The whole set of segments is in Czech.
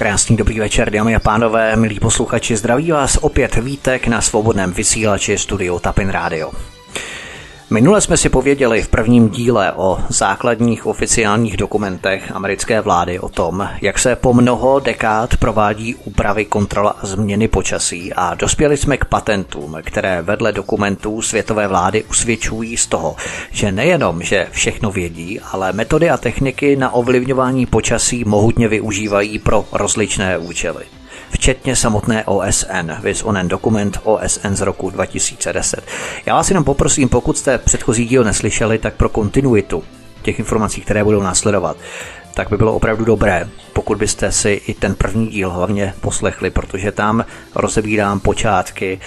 Krásný dobrý večer, dámy a pánové, milí posluchači, zdraví vás opět Vítek na svobodném vysílači Studio Tapin Radio. Minule jsme si pověděli v prvním díle o základních oficiálních dokumentech americké vlády o tom, jak se po mnoho dekád provádí úpravy, kontrola a změny počasí a dospěli jsme k patentům, které vedle dokumentů světové vlády usvědčují z toho, že nejenom, že všechno vědí, ale metody a techniky na ovlivňování počasí mohutně využívají pro rozličné účely včetně samotné OSN, vys onen dokument OSN z roku 2010. Já vás jenom poprosím, pokud jste předchozí díl neslyšeli, tak pro kontinuitu těch informací, které budou následovat, tak by bylo opravdu dobré, pokud byste si i ten první díl hlavně poslechli, protože tam rozebírám počátky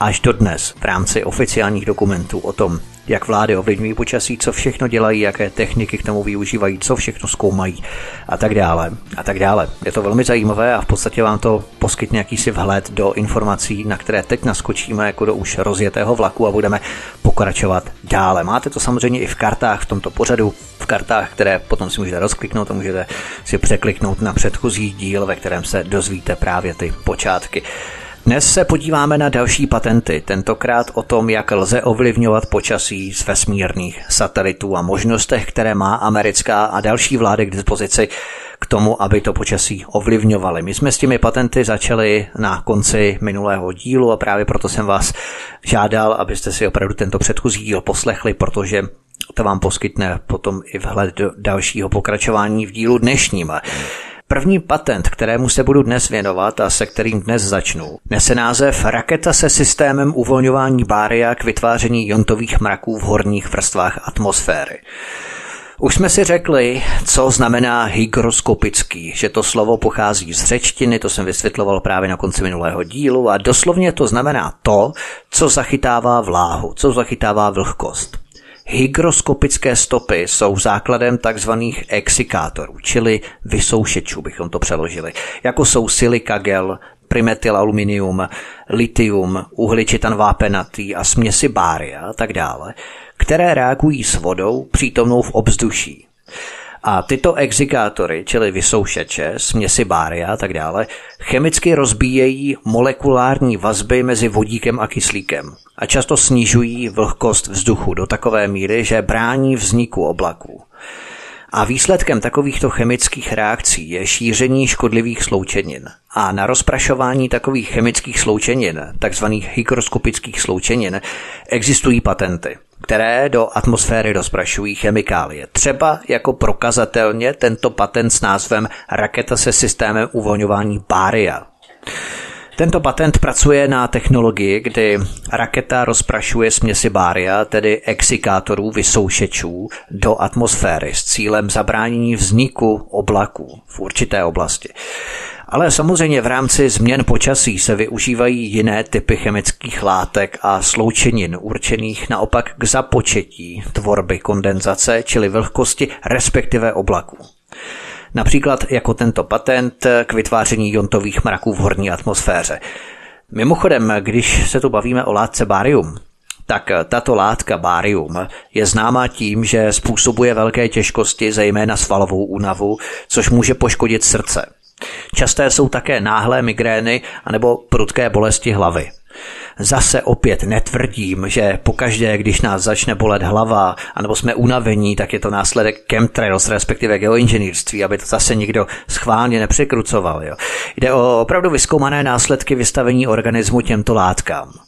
až do dnes v rámci oficiálních dokumentů o tom, jak vlády ovlivňují počasí, co všechno dělají, jaké techniky k tomu využívají, co všechno zkoumají a tak dále. A tak dále. Je to velmi zajímavé a v podstatě vám to poskytne jakýsi vhled do informací, na které teď naskočíme jako do už rozjetého vlaku a budeme pokračovat dále. Máte to samozřejmě i v kartách v tomto pořadu, v kartách, které potom si můžete rozkliknout a můžete si překliknout na předchozí díl, ve kterém se dozvíte právě ty počátky. Dnes se podíváme na další patenty, tentokrát o tom, jak lze ovlivňovat počasí z vesmírných satelitů a možnostech, které má americká a další vlády k dispozici k tomu, aby to počasí ovlivňovaly. My jsme s těmi patenty začali na konci minulého dílu a právě proto jsem vás žádal, abyste si opravdu tento předchozí díl poslechli, protože to vám poskytne potom i vhled do dalšího pokračování v dílu dnešním. První patent, kterému se budu dnes věnovat a se kterým dnes začnu, nese název Raketa se systémem uvolňování bária k vytváření jontových mraků v horních vrstvách atmosféry. Už jsme si řekli, co znamená hygroskopický, že to slovo pochází z řečtiny, to jsem vysvětloval právě na konci minulého dílu a doslovně to znamená to, co zachytává vláhu, co zachytává vlhkost. Hygroskopické stopy jsou základem tzv. exikátorů, čili vysoušečů bychom to přeložili, jako jsou silika gel, primetyl aluminium, litium, uhličitan vápenatý a směsi bária a tak dále, které reagují s vodou přítomnou v obzduší. A tyto exikátory, čili vysoušeče, směsi bária a tak dále, chemicky rozbíjejí molekulární vazby mezi vodíkem a kyslíkem a často snižují vlhkost vzduchu do takové míry, že brání vzniku oblaků. A výsledkem takovýchto chemických reakcí je šíření škodlivých sloučenin. A na rozprašování takových chemických sloučenin, takzvaných hygroskopických sloučenin, existují patenty které do atmosféry rozprašují chemikálie. Třeba jako prokazatelně tento patent s názvem Raketa se systémem uvolňování bária. Tento patent pracuje na technologii, kdy raketa rozprašuje směsi bária, tedy exikátorů vysoušečů, do atmosféry s cílem zabránění vzniku oblaků v určité oblasti. Ale samozřejmě v rámci změn počasí se využívají jiné typy chemických látek a sloučenin určených naopak k započetí tvorby kondenzace, čili vlhkosti, respektive oblaků. Například jako tento patent k vytváření jontových mraků v horní atmosféře. Mimochodem, když se tu bavíme o látce barium, tak tato látka barium je známá tím, že způsobuje velké těžkosti, zejména svalovou únavu, což může poškodit srdce. Časté jsou také náhlé migrény anebo prudké bolesti hlavy. Zase opět netvrdím, že pokaždé, když nás začne bolet hlava, anebo jsme unavení, tak je to následek chemtrails, respektive geoinženýrství, aby to zase někdo schválně nepřekrucoval. Jo. Jde o opravdu vyskoumané následky vystavení organismu těmto látkám.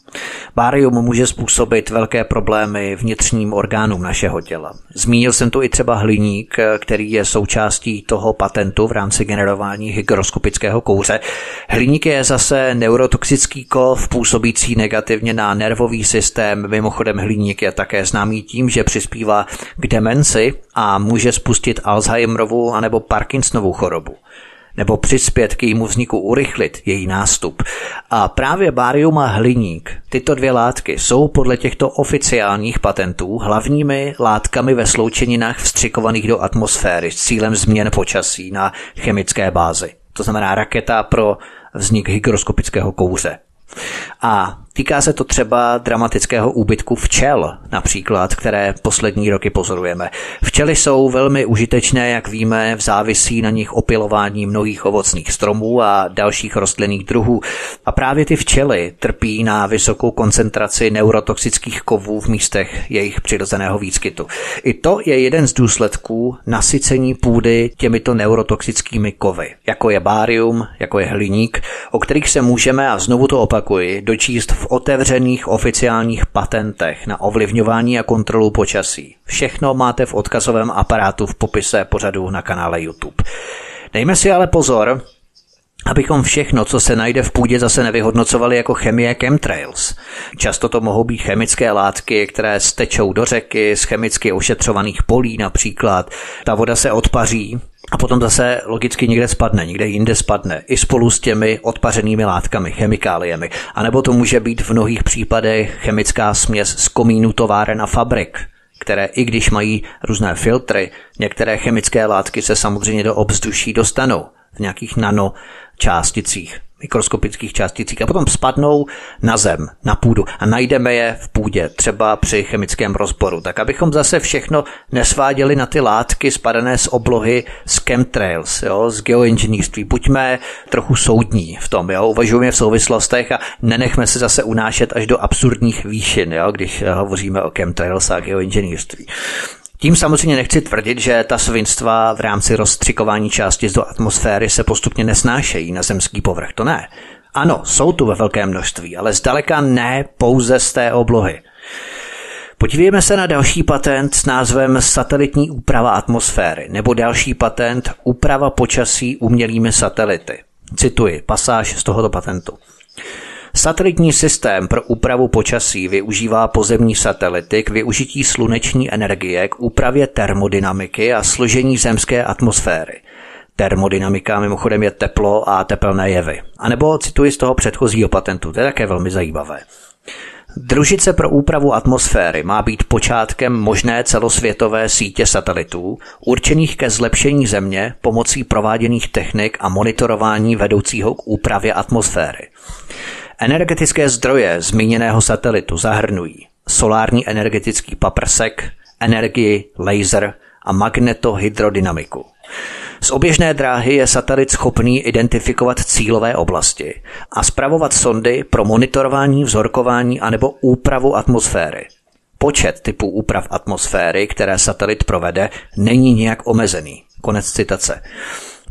Bárium může způsobit velké problémy vnitřním orgánům našeho těla. Zmínil jsem tu i třeba hliník, který je součástí toho patentu v rámci generování hygroskopického kouře. Hliník je zase neurotoxický kov, působící negativně na nervový systém. Mimochodem hliník je také známý tím, že přispívá k demenci a může spustit Alzheimerovu anebo Parkinsonovu chorobu. Nebo přispět k jejímu vzniku urychlit její nástup. A právě bárium a hliník, tyto dvě látky, jsou podle těchto oficiálních patentů hlavními látkami ve sloučeninách vstřikovaných do atmosféry s cílem změn počasí na chemické bázi. To znamená raketa pro vznik hygroskopického kouře. A týká se to třeba dramatického úbytku včel, například, které poslední roky pozorujeme. Včely jsou velmi užitečné, jak víme, v závisí na nich opilování mnohých ovocných stromů a dalších rostlinných druhů. A právě ty včely trpí na vysokou koncentraci neurotoxických kovů v místech jejich přirozeného výskytu. I to je jeden z důsledků nasycení půdy těmito neurotoxickými kovy, jako je bárium, jako je hliník, o kterých se můžeme, a znovu to opakuji, dočíst v otevřených oficiálních patentech na ovlivňování a kontrolu počasí. Všechno máte v odkazovém aparátu v popise pořadu na kanále YouTube. Dejme si ale pozor, abychom všechno, co se najde v půdě, zase nevyhodnocovali jako chemie chemtrails. Často to mohou být chemické látky, které stečou do řeky z chemicky ošetřovaných polí například. Ta voda se odpaří a potom zase logicky někde spadne, někde jinde spadne, i spolu s těmi odpařenými látkami, chemikáliemi. A nebo to může být v mnohých případech chemická směs z komínu továren a fabrik, které i když mají různé filtry, některé chemické látky se samozřejmě do obzduší dostanou v nějakých nanočásticích mikroskopických částicích a potom spadnou na zem, na půdu a najdeme je v půdě, třeba při chemickém rozboru. Tak abychom zase všechno nesváděli na ty látky spadané z oblohy z chemtrails, jo, z geoinženýrství. Buďme trochu soudní v tom, jo, uvažujeme v souvislostech a nenechme se zase unášet až do absurdních výšin, jo, když hovoříme o chemtrails a geoinženýrství. Tím samozřejmě nechci tvrdit, že ta svinstva v rámci rozstřikování částic do atmosféry se postupně nesnášejí na zemský povrch. To ne. Ano, jsou tu ve velkém množství, ale zdaleka ne pouze z té oblohy. Podívejme se na další patent s názvem Satelitní úprava atmosféry nebo další patent Úprava počasí umělými satelity. Cituji pasáž z tohoto patentu. Satelitní systém pro úpravu počasí využívá pozemní satelity k využití sluneční energie k úpravě termodynamiky a složení zemské atmosféry. Termodynamika mimochodem je teplo a tepelné jevy. A nebo cituji z toho předchozího patentu, to je také velmi zajímavé. Družice pro úpravu atmosféry má být počátkem možné celosvětové sítě satelitů, určených ke zlepšení země pomocí prováděných technik a monitorování vedoucího k úpravě atmosféry. Energetické zdroje zmíněného satelitu zahrnují solární energetický paprsek, energii, laser a magnetohydrodynamiku. Z oběžné dráhy je satelit schopný identifikovat cílové oblasti a spravovat sondy pro monitorování, vzorkování anebo úpravu atmosféry. Počet typů úprav atmosféry, které satelit provede, není nějak omezený. Konec citace.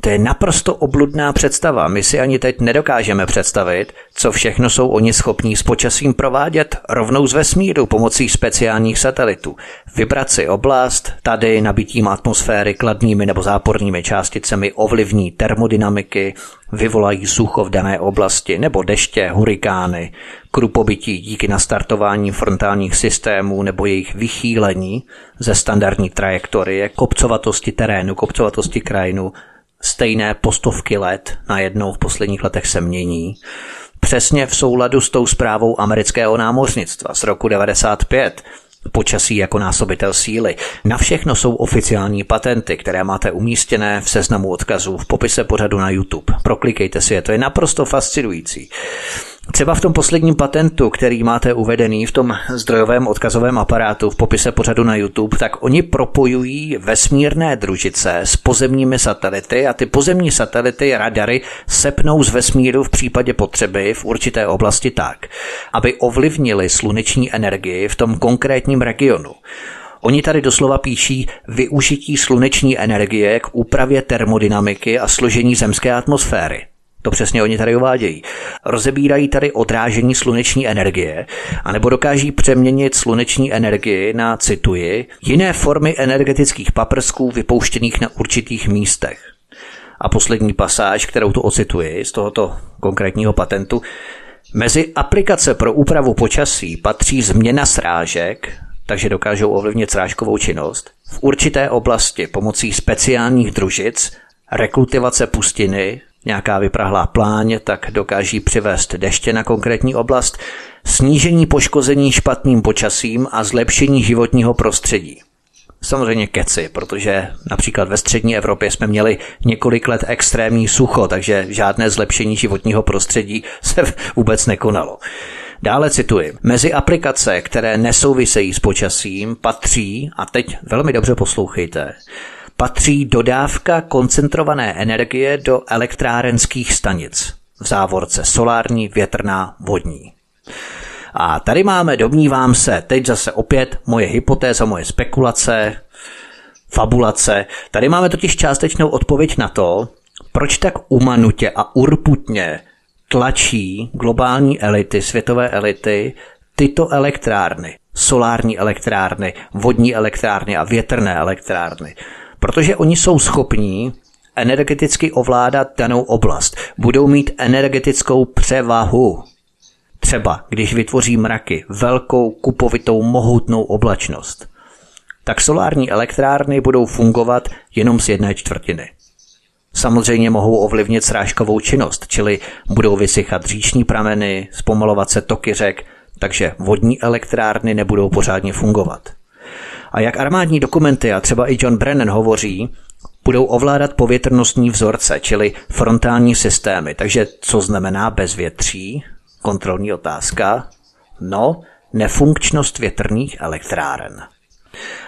To je naprosto obludná představa. My si ani teď nedokážeme představit, co všechno jsou oni schopní s počasím provádět rovnou z vesmíru pomocí speciálních satelitů. Vybrat si oblast, tady nabitím atmosféry kladnými nebo zápornými částicemi ovlivní termodynamiky, vyvolají sucho v dané oblasti nebo deště, hurikány, krupobytí díky nastartování frontálních systémů nebo jejich vychýlení ze standardní trajektorie, kopcovatosti terénu, kopcovatosti krajinu, stejné postovky let najednou v posledních letech se mění. Přesně v souladu s tou zprávou amerického námořnictva z roku 95, počasí jako násobitel síly. Na všechno jsou oficiální patenty, které máte umístěné v seznamu odkazů v popise pořadu na YouTube. Proklikejte si je, to je naprosto fascinující. Třeba v tom posledním patentu, který máte uvedený v tom zdrojovém odkazovém aparátu v popise pořadu na YouTube, tak oni propojují vesmírné družice s pozemními satelity a ty pozemní satelity, radary, sepnou z vesmíru v případě potřeby v určité oblasti tak, aby ovlivnili sluneční energii v tom konkrétním regionu. Oni tady doslova píší využití sluneční energie k úpravě termodynamiky a složení zemské atmosféry. To přesně oni tady uvádějí. Rozebírají tady odrážení sluneční energie, anebo dokáží přeměnit sluneční energii na, cituji, jiné formy energetických paprsků vypouštěných na určitých místech. A poslední pasáž, kterou tu ocituji z tohoto konkrétního patentu, Mezi aplikace pro úpravu počasí patří změna srážek, takže dokážou ovlivnit srážkovou činnost, v určité oblasti pomocí speciálních družic rekultivace pustiny, nějaká vyprahlá pláň, tak dokáží přivést deště na konkrétní oblast, snížení poškození špatným počasím a zlepšení životního prostředí. Samozřejmě keci, protože například ve střední Evropě jsme měli několik let extrémní sucho, takže žádné zlepšení životního prostředí se vůbec nekonalo. Dále cituji. Mezi aplikace, které nesouvisejí s počasím, patří, a teď velmi dobře poslouchejte, patří dodávka koncentrované energie do elektrárenských stanic. V závorce solární, větrná, vodní. A tady máme, domnívám se, teď zase opět moje hypotéza, moje spekulace, fabulace. Tady máme totiž částečnou odpověď na to, proč tak umanutě a urputně tlačí globální elity, světové elity, tyto elektrárny, solární elektrárny, vodní elektrárny a větrné elektrárny. Protože oni jsou schopní energeticky ovládat danou oblast. Budou mít energetickou převahu. Třeba když vytvoří mraky, velkou kupovitou mohutnou oblačnost, tak solární elektrárny budou fungovat jenom z jedné čtvrtiny. Samozřejmě mohou ovlivnit srážkovou činnost, čili budou vysychat říční prameny, zpomalovat se toky řek, takže vodní elektrárny nebudou pořádně fungovat. A jak armádní dokumenty a třeba i John Brennan hovoří, budou ovládat povětrnostní vzorce, čili frontální systémy. Takže co znamená bezvětří? Kontrolní otázka. No, nefunkčnost větrných elektráren.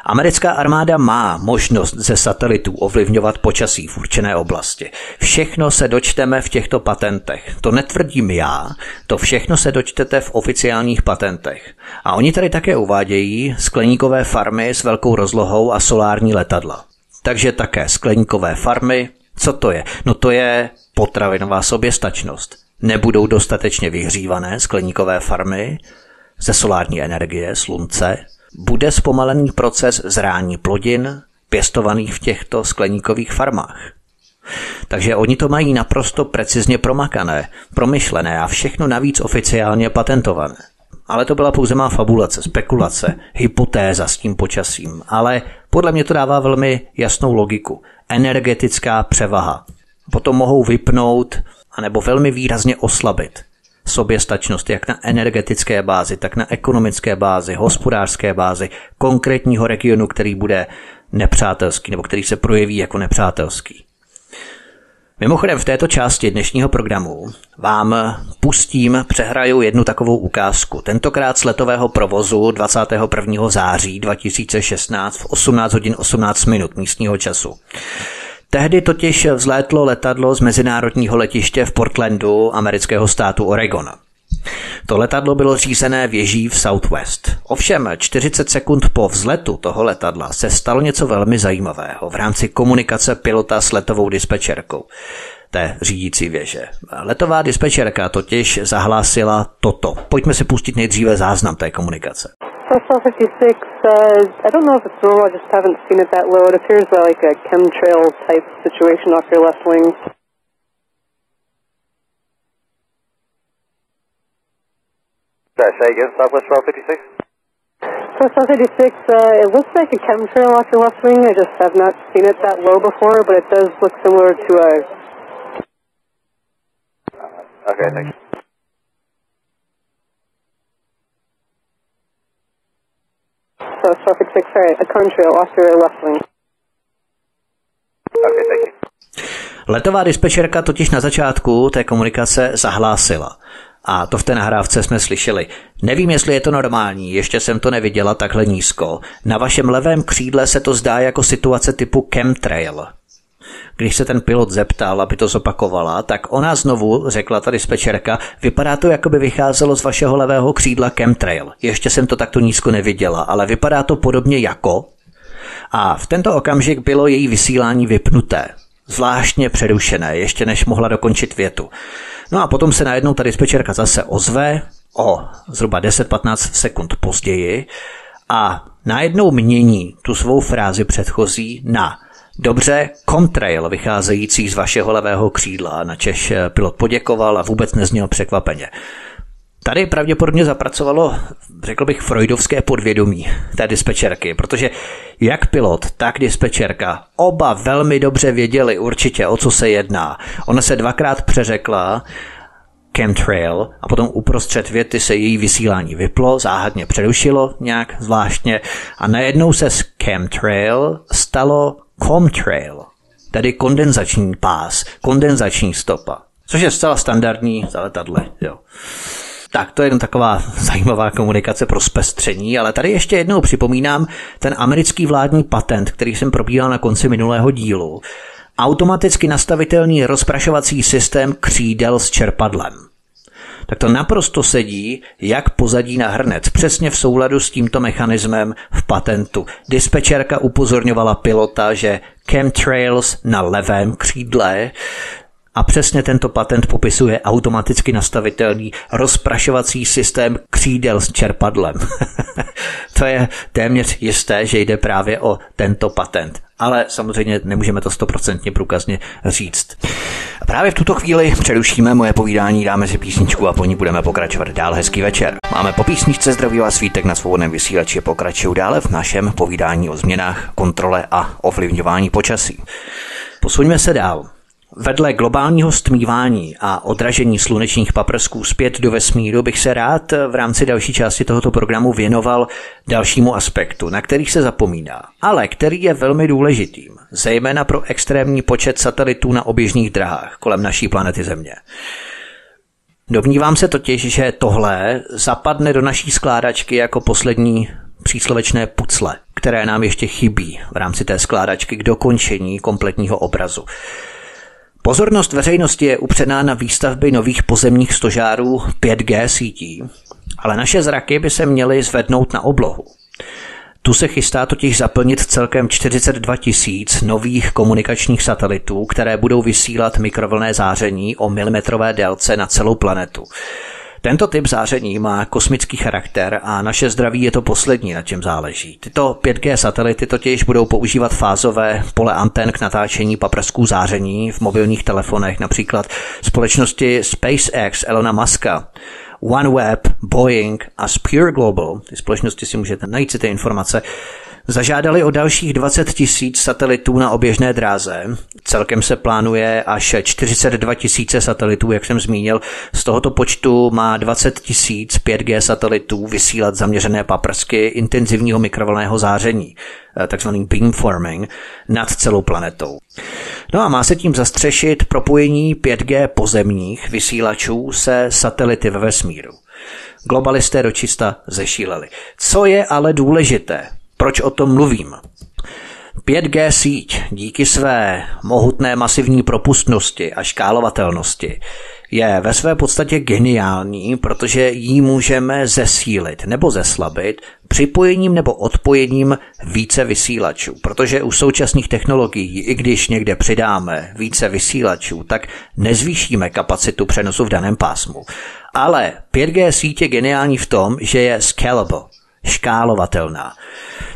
Americká armáda má možnost ze satelitů ovlivňovat počasí v určené oblasti. Všechno se dočteme v těchto patentech. To netvrdím já, to všechno se dočtete v oficiálních patentech. A oni tady také uvádějí skleníkové farmy s velkou rozlohou a solární letadla. Takže také skleníkové farmy. Co to je? No to je potravinová soběstačnost. Nebudou dostatečně vyhřívané skleníkové farmy ze solární energie, slunce, bude zpomalený proces zrání plodin pěstovaných v těchto skleníkových farmách. Takže oni to mají naprosto precizně promakané, promyšlené a všechno navíc oficiálně patentované. Ale to byla pouze má fabulace, spekulace, hypotéza s tím počasím. Ale podle mě to dává velmi jasnou logiku. Energetická převaha. Potom mohou vypnout anebo velmi výrazně oslabit soběstačnost jak na energetické bázi, tak na ekonomické bázi, hospodářské bázi konkrétního regionu, který bude nepřátelský nebo který se projeví jako nepřátelský. Mimochodem v této části dnešního programu vám pustím, přehraju jednu takovou ukázku. Tentokrát z letového provozu 21. září 2016 v 18 hodin 18 minut místního času. Tehdy totiž vzlétlo letadlo z mezinárodního letiště v Portlandu amerického státu Oregon. To letadlo bylo řízené věží v Southwest. Ovšem 40 sekund po vzletu toho letadla se stalo něco velmi zajímavého v rámci komunikace pilota s letovou dispečerkou té řídící věže. Letová dispečerka totiž zahlásila toto. Pojďme si pustit nejdříve záznam té komunikace. Star 56, uh, I don't know if it's normal, I just haven't seen it that low. It appears like a chemtrail type situation off your left wing. Sorry, say again, Southwest 1256? Star 56, uh, it looks like a chemtrail off your left wing. I just have not seen it that low before, but it does look similar to a... Okay, thanks. So Suffolk 6, sorry, a contrail off your left wing. Okay, thank you. Letová dispečerka totiž na začátku té komunikace zahlásila. A to v té nahrávce jsme slyšeli. Nevím, jestli je to normální, ještě jsem to neviděla takhle nízko. Na vašem levém křídle se to zdá jako situace typu chemtrail. Když se ten pilot zeptal, aby to zopakovala, tak ona znovu, řekla ta dispečerka, vypadá to, jako by vycházelo z vašeho levého křídla chemtrail. Ještě jsem to takto nízko neviděla, ale vypadá to podobně jako. A v tento okamžik bylo její vysílání vypnuté. Zvláštně přerušené, ještě než mohla dokončit větu. No a potom se najednou ta dispečerka zase ozve o zhruba 10-15 sekund později a najednou mění tu svou frázi předchozí na Dobře, Comtrail vycházející z vašeho levého křídla, na Češ pilot poděkoval a vůbec nezněl překvapeně. Tady pravděpodobně zapracovalo, řekl bych, freudovské podvědomí té dispečerky, protože jak pilot, tak dispečerka oba velmi dobře věděli určitě, o co se jedná. Ona se dvakrát přeřekla, chemtrail a potom uprostřed věty se její vysílání vyplo, záhadně přerušilo nějak zvláštně a najednou se z chemtrail stalo comtrail, tedy kondenzační pás, kondenzační stopa, což je zcela standardní za letadle. Jo. Tak to je jen taková zajímavá komunikace pro zpestření, ale tady ještě jednou připomínám ten americký vládní patent, který jsem probíhal na konci minulého dílu. Automaticky nastavitelný rozprašovací systém křídel s čerpadlem tak to naprosto sedí jak pozadí na hrnec, přesně v souladu s tímto mechanismem v patentu. Dispečerka upozorňovala pilota, že chemtrails na levém křídle a přesně tento patent popisuje automaticky nastavitelný rozprašovací systém křídel s čerpadlem. to je téměř jisté, že jde právě o tento patent. Ale samozřejmě nemůžeme to stoprocentně průkazně říct. A právě v tuto chvíli přerušíme moje povídání, dáme si písničku a po ní budeme pokračovat dál. Hezký večer. Máme po písničce zdraví vás svítek na svobodném vysílači pokračují dále v našem povídání o změnách, kontrole a ovlivňování počasí. Posuňme se dál. Vedle globálního stmívání a odražení slunečních paprsků zpět do vesmíru bych se rád v rámci další části tohoto programu věnoval dalšímu aspektu, na který se zapomíná, ale který je velmi důležitým, zejména pro extrémní počet satelitů na oběžných drahách kolem naší planety Země. Domnívám se totiž, že tohle zapadne do naší skládačky jako poslední příslovečné pucle, které nám ještě chybí v rámci té skládačky k dokončení kompletního obrazu. Pozornost veřejnosti je upřená na výstavby nových pozemních stožárů 5G sítí, ale naše zraky by se měly zvednout na oblohu. Tu se chystá totiž zaplnit celkem 42 tisíc nových komunikačních satelitů, které budou vysílat mikrovlné záření o milimetrové délce na celou planetu. Tento typ záření má kosmický charakter a naše zdraví je to poslední, na čem záleží. Tyto 5G satelity totiž budou používat fázové pole anten k natáčení paprsků záření v mobilních telefonech, například společnosti SpaceX Elona Muska. OneWeb, Boeing a Spure Global, ty společnosti si můžete najít si ty informace, Zažádali o dalších 20 tisíc satelitů na oběžné dráze. Celkem se plánuje až 42 tisíce satelitů, jak jsem zmínil. Z tohoto počtu má 20 tisíc 5G satelitů vysílat zaměřené paprsky intenzivního mikrovlného záření, eh, takzvaný beamforming, nad celou planetou. No a má se tím zastřešit propojení 5G pozemních vysílačů se satelity ve vesmíru. Globalisté dočista zešíleli. Co je ale důležité, proč o tom mluvím? 5G síť díky své mohutné masivní propustnosti a škálovatelnosti je ve své podstatě geniální, protože ji můžeme zesílit nebo zeslabit připojením nebo odpojením více vysílačů. Protože u současných technologií, i když někde přidáme více vysílačů, tak nezvýšíme kapacitu přenosu v daném pásmu. Ale 5G sítě je geniální v tom, že je scalable, škálovatelná.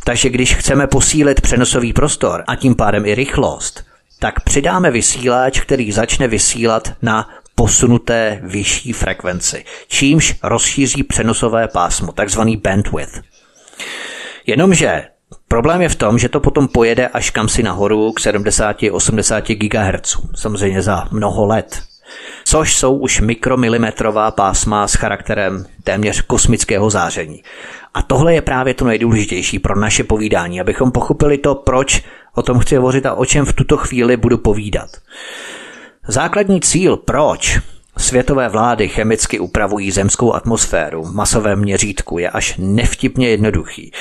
Takže když chceme posílit přenosový prostor a tím pádem i rychlost, tak přidáme vysílač, který začne vysílat na posunuté vyšší frekvenci, čímž rozšíří přenosové pásmo, takzvaný bandwidth. Jenomže Problém je v tom, že to potom pojede až kam si nahoru k 70-80 GHz, samozřejmě za mnoho let. Což jsou už mikromilimetrová pásma s charakterem téměř kosmického záření. A tohle je právě to nejdůležitější pro naše povídání, abychom pochopili to, proč o tom chci hovořit a o čem v tuto chvíli budu povídat. Základní cíl, proč Světové vlády chemicky upravují zemskou atmosféru v masovém měřítku je až nevtipně jednoduchý.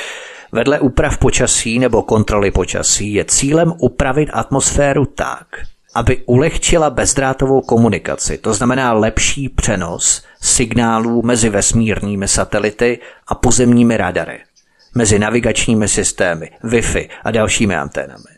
Vedle úprav počasí nebo kontroly počasí je cílem upravit atmosféru tak, aby ulehčila bezdrátovou komunikaci, to znamená lepší přenos signálů mezi vesmírnými satelity a pozemními radary, mezi navigačními systémy, Wi-Fi a dalšími anténami.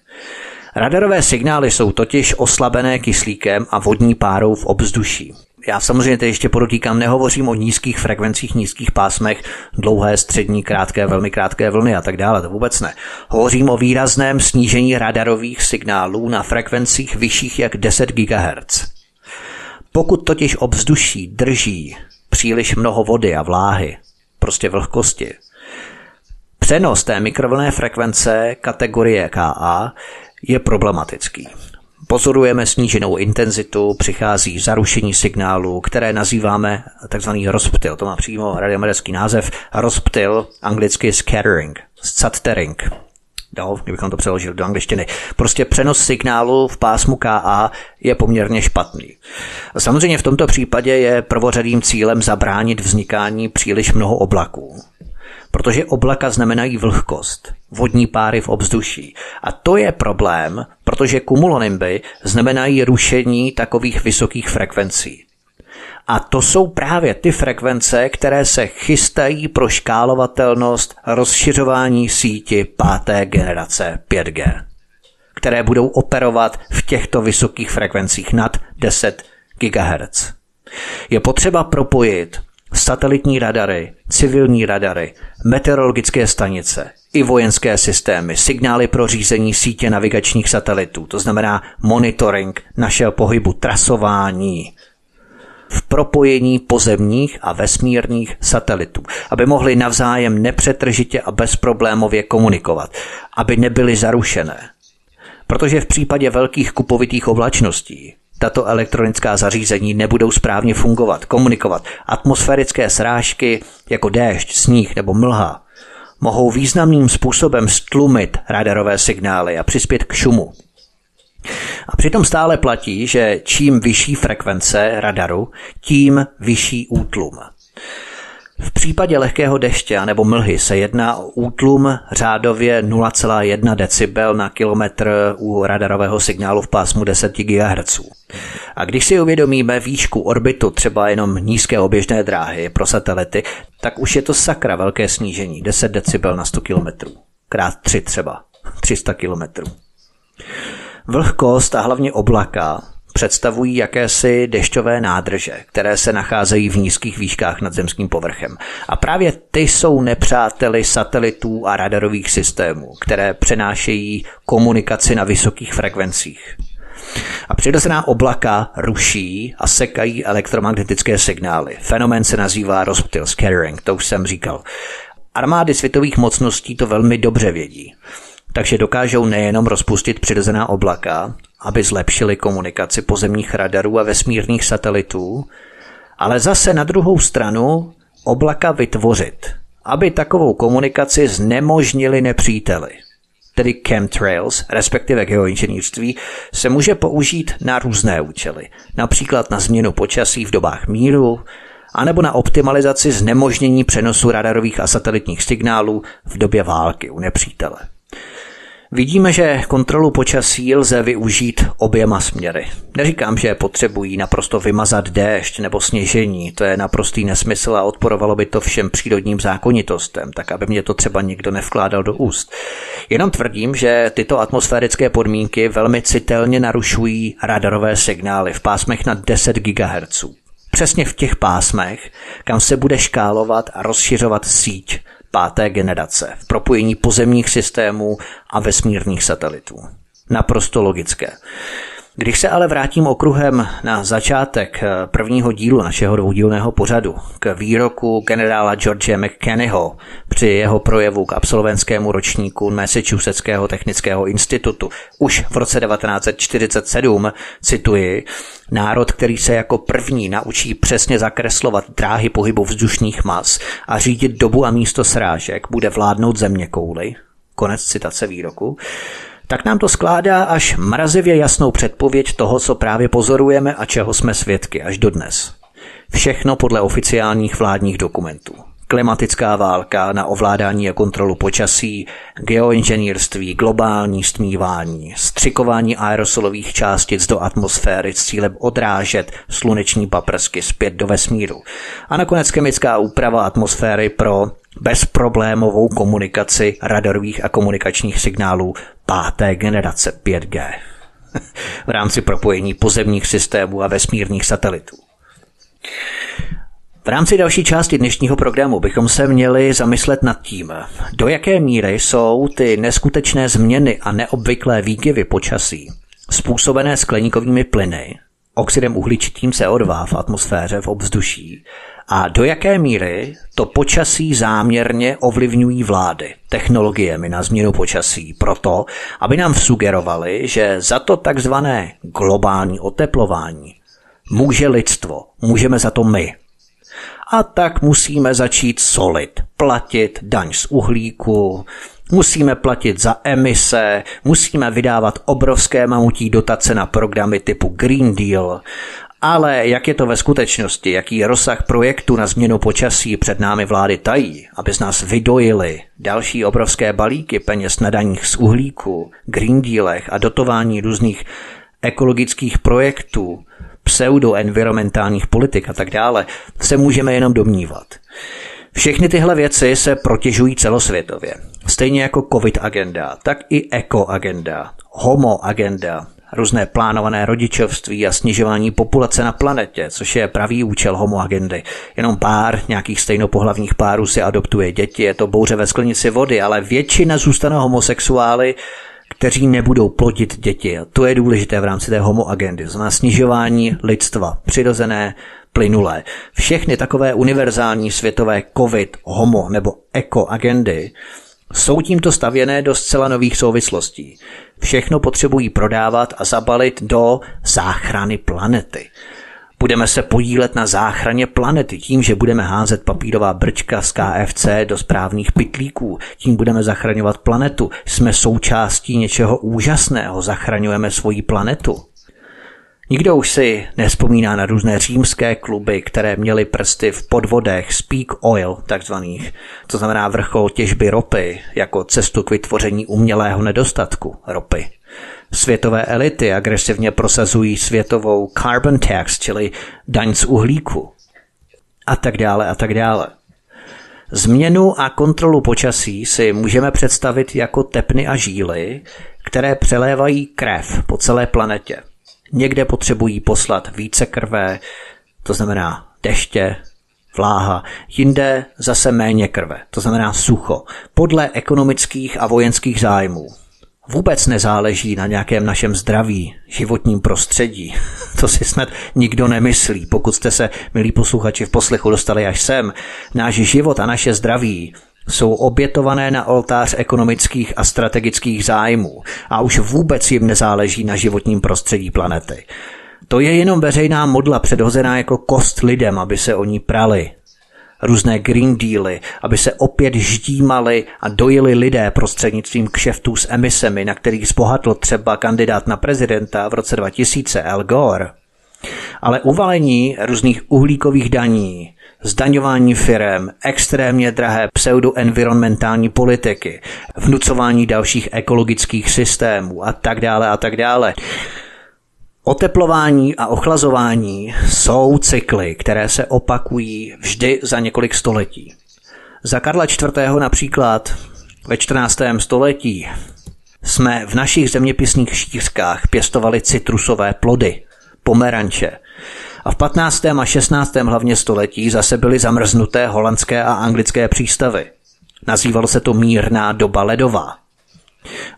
Radarové signály jsou totiž oslabené kyslíkem a vodní párou v obzduší. Já samozřejmě teď ještě podotýkám, nehovořím o nízkých frekvencích, nízkých pásmech, dlouhé, střední, krátké, velmi krátké vlny a tak dále, to vůbec ne. Hovořím o výrazném snížení radarových signálů na frekvencích vyšších jak 10 GHz. Pokud totiž obzduší drží příliš mnoho vody a vláhy, prostě vlhkosti. Přenos té mikrovlné frekvence kategorie KA je problematický. Pozorujeme sníženou intenzitu, přichází zarušení signálu, které nazýváme tzv. rozptyl. To má přímo radiometrický název. Rozptyl, anglicky scattering, scattering. No, kdybychom to přeložili do angličtiny. Prostě přenos signálu v pásmu KA je poměrně špatný. Samozřejmě v tomto případě je prvořadým cílem zabránit vznikání příliš mnoho oblaků protože oblaka znamenají vlhkost, vodní páry v obzduší. A to je problém, protože kumulonimby znamenají rušení takových vysokých frekvencí. A to jsou právě ty frekvence, které se chystají pro škálovatelnost rozšiřování síti páté generace 5G, které budou operovat v těchto vysokých frekvencích nad 10 GHz. Je potřeba propojit satelitní radary, civilní radary, meteorologické stanice i vojenské systémy, signály pro řízení sítě navigačních satelitů, to znamená monitoring našeho pohybu, trasování, v propojení pozemních a vesmírných satelitů, aby mohli navzájem nepřetržitě a bezproblémově komunikovat, aby nebyly zarušené. Protože v případě velkých kupovitých oblačností tato elektronická zařízení nebudou správně fungovat, komunikovat. Atmosférické srážky jako déšť, sníh nebo mlha mohou významným způsobem stlumit radarové signály a přispět k šumu. A přitom stále platí, že čím vyšší frekvence radaru, tím vyšší útlum. V případě lehkého deště nebo mlhy se jedná o útlum řádově 0,1 decibel na kilometr u radarového signálu v pásmu 10 GHz. A když si uvědomíme výšku orbitu třeba jenom nízké oběžné dráhy pro satelity, tak už je to sakra velké snížení, 10 decibel na 100 km. Krát 3 třeba, 300 km. Vlhkost a hlavně oblaka představují jakési dešťové nádrže, které se nacházejí v nízkých výškách nad zemským povrchem. A právě ty jsou nepřáteli satelitů a radarových systémů, které přenášejí komunikaci na vysokých frekvencích. A přirozená oblaka ruší a sekají elektromagnetické signály. Fenomén se nazývá rozptyl scattering, to už jsem říkal. Armády světových mocností to velmi dobře vědí. Takže dokážou nejenom rozpustit přirozená oblaka, aby zlepšili komunikaci pozemních radarů a vesmírných satelitů, ale zase na druhou stranu oblaka vytvořit, aby takovou komunikaci znemožnili nepříteli. Tedy chemtrails, respektive geoinženýrství, se může použít na různé účely, například na změnu počasí v dobách míru, anebo na optimalizaci znemožnění přenosu radarových a satelitních signálů v době války u nepřítele. Vidíme, že kontrolu počasí lze využít oběma směry. Neříkám, že potřebují naprosto vymazat déšť nebo sněžení, to je naprostý nesmysl a odporovalo by to všem přírodním zákonitostem, tak aby mě to třeba někdo nevkládal do úst. Jenom tvrdím, že tyto atmosférické podmínky velmi citelně narušují radarové signály v pásmech na 10 GHz. Přesně v těch pásmech, kam se bude škálovat a rozšiřovat síť páté generace v propojení pozemních systémů a vesmírných satelitů. Naprosto logické. Když se ale vrátím okruhem na začátek eh, prvního dílu našeho dvoudílného pořadu k výroku generála George McKennyho při jeho projevu k absolventskému ročníku Massachusettského technického institutu už v roce 1947, cituji, národ, který se jako první naučí přesně zakreslovat dráhy pohybu vzdušných mas a řídit dobu a místo srážek, bude vládnout země kouly. Konec citace výroku tak nám to skládá až mrazivě jasnou předpověď toho, co právě pozorujeme a čeho jsme svědky až dodnes. Všechno podle oficiálních vládních dokumentů. Klimatická válka na ovládání a kontrolu počasí, geoinženýrství, globální stmívání, střikování aerosolových částic do atmosféry s cílem odrážet sluneční paprsky zpět do vesmíru. A nakonec chemická úprava atmosféry pro bezproblémovou komunikaci radarových a komunikačních signálů páté generace 5G v rámci propojení pozemních systémů a vesmírných satelitů. V rámci další části dnešního programu bychom se měli zamyslet nad tím, do jaké míry jsou ty neskutečné změny a neobvyklé výkyvy počasí způsobené skleníkovými plyny oxidem uhličitým CO2 v atmosféře, v ovzduší a do jaké míry to počasí záměrně ovlivňují vlády technologiemi na změnu počasí proto, aby nám sugerovali, že za to takzvané globální oteplování může lidstvo, můžeme za to my. A tak musíme začít solit, platit daň z uhlíku, musíme platit za emise, musíme vydávat obrovské mamutí dotace na programy typu Green Deal ale jak je to ve skutečnosti, jaký rozsah projektu na změnu počasí před námi vlády tají, aby z nás vydojili další obrovské balíky peněz na daních z uhlíku, green dealech a dotování různých ekologických projektů, pseudoenvironmentálních politik a tak dále, se můžeme jenom domnívat. Všechny tyhle věci se protěžují celosvětově. Stejně jako COVID agenda, tak i eko agenda, homo agenda, různé plánované rodičovství a snižování populace na planetě, což je pravý účel homo agendy. Jenom pár nějakých stejnopohlavních párů si adoptuje děti, je to bouře ve sklenici vody, ale většina zůstane homosexuály, kteří nebudou plodit děti. A to je důležité v rámci té homo agendy. Znamená snižování lidstva, přirozené, plynulé. Všechny takové univerzální světové covid, homo nebo eko agendy jsou tímto stavěné do zcela nových souvislostí. Všechno potřebují prodávat a zabalit do záchrany planety. Budeme se podílet na záchraně planety tím, že budeme házet papírová brčka z KFC do správných pytlíků. Tím budeme zachraňovat planetu. Jsme součástí něčeho úžasného. Zachraňujeme svoji planetu. Nikdo už si nespomíná na různé římské kluby, které měly prsty v podvodech speak oil takzvaných, to znamená vrchol těžby ropy, jako cestu k vytvoření umělého nedostatku ropy. Světové elity agresivně prosazují světovou carbon tax, čili daň z uhlíku. A tak dále, a tak dále. Změnu a kontrolu počasí si můžeme představit jako tepny a žíly, které přelévají krev po celé planetě – Někde potřebují poslat více krve, to znamená deště, vláha, jinde zase méně krve, to znamená sucho, podle ekonomických a vojenských zájmů. Vůbec nezáleží na nějakém našem zdraví, životním prostředí. To si snad nikdo nemyslí. Pokud jste se, milí posluchači, v poslechu dostali až sem, náš život a naše zdraví jsou obětované na oltář ekonomických a strategických zájmů a už vůbec jim nezáleží na životním prostředí planety. To je jenom veřejná modla předhozená jako kost lidem, aby se o ní prali. Různé green dealy, aby se opět ždímali a dojili lidé prostřednictvím kšeftů s emisemi, na kterých zbohatl třeba kandidát na prezidenta v roce 2000 Al Gore. Ale uvalení různých uhlíkových daní, zdaňování firem, extrémně drahé pseudoenvironmentální politiky, vnucování dalších ekologických systémů a tak dále a tak dále. Oteplování a ochlazování jsou cykly, které se opakují vždy za několik století. Za Karla IV. například ve 14. století jsme v našich zeměpisných šířkách pěstovali citrusové plody, pomeranče, a v 15. a 16. hlavně století zase byly zamrznuté holandské a anglické přístavy. Nazývalo se to mírná doba ledová.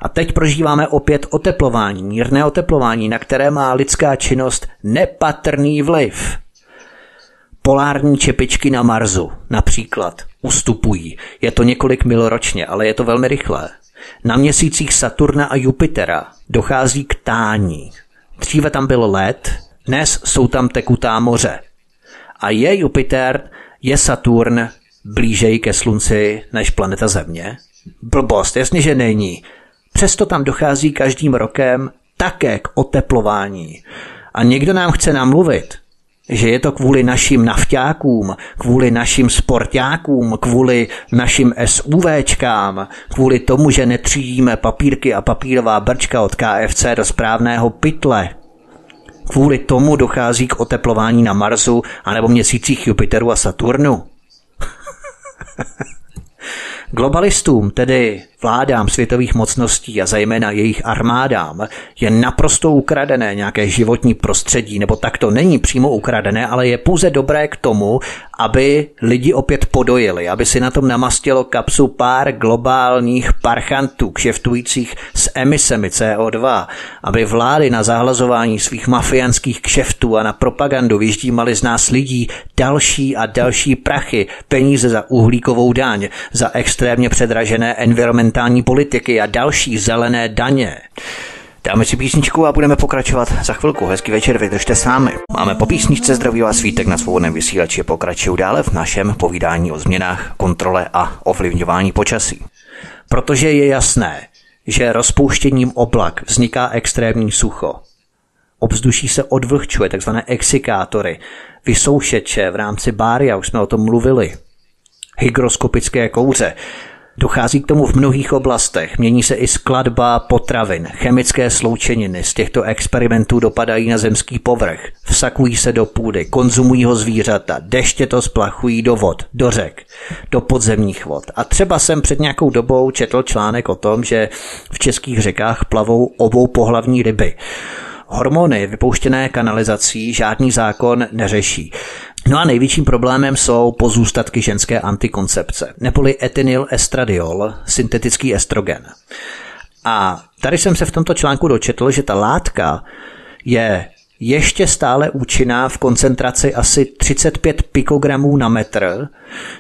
A teď prožíváme opět oteplování, mírné oteplování, na které má lidská činnost nepatrný vliv. Polární čepičky na Marsu například ustupují. Je to několik mil ročně, ale je to velmi rychlé. Na měsících Saturna a Jupitera dochází k tání. Dříve tam byl led, dnes jsou tam tekutá moře. A je Jupiter, je Saturn blížej ke Slunci než planeta Země? Blbost, jasně, že není. Přesto tam dochází každým rokem také k oteplování. A někdo nám chce namluvit, že je to kvůli našim nafťákům, kvůli našim sportákům, kvůli našim SUVčkám, kvůli tomu, že netřídíme papírky a papírová brčka od KFC do správného pytle. Kvůli tomu dochází k oteplování na Marsu anebo měsících Jupiteru a Saturnu. Globalistům, tedy vládám světových mocností a zejména jejich armádám je naprosto ukradené nějaké životní prostředí, nebo tak to není přímo ukradené, ale je pouze dobré k tomu, aby lidi opět podojili, aby si na tom namastilo kapsu pár globálních parchantů kšeftujících s emisemi CO2, aby vlády na zahlazování svých mafiánských kšeftů a na propagandu vyždímali z nás lidí další a další prachy, peníze za uhlíkovou daň, za extrémně předražené environmentální politiky a další zelené daně. Dáme si písničku a budeme pokračovat za chvilku. Hezký večer, vydržte s námi. Máme po písničce zdraví vás svítek na svobodném vysílači. Pokračuju dále v našem povídání o změnách, kontrole a ovlivňování počasí. Protože je jasné, že rozpouštěním oblak vzniká extrémní sucho. Obzduší se odvlhčuje, takzvané exikátory, vysoušeče v rámci bária, už jsme o tom mluvili, hygroskopické kouře, Dochází k tomu v mnohých oblastech. Mění se i skladba potravin. Chemické sloučeniny z těchto experimentů dopadají na zemský povrch. Vsakují se do půdy, konzumují ho zvířata, deště to splachují do vod, do řek, do podzemních vod. A třeba jsem před nějakou dobou četl článek o tom, že v českých řekách plavou obou pohlavní ryby. Hormony vypouštěné kanalizací žádný zákon neřeší. No a největším problémem jsou pozůstatky ženské antikoncepce, neboli etynyl estradiol, syntetický estrogen. A tady jsem se v tomto článku dočetl, že ta látka je ještě stále účinná v koncentraci asi 35 pikogramů na metr,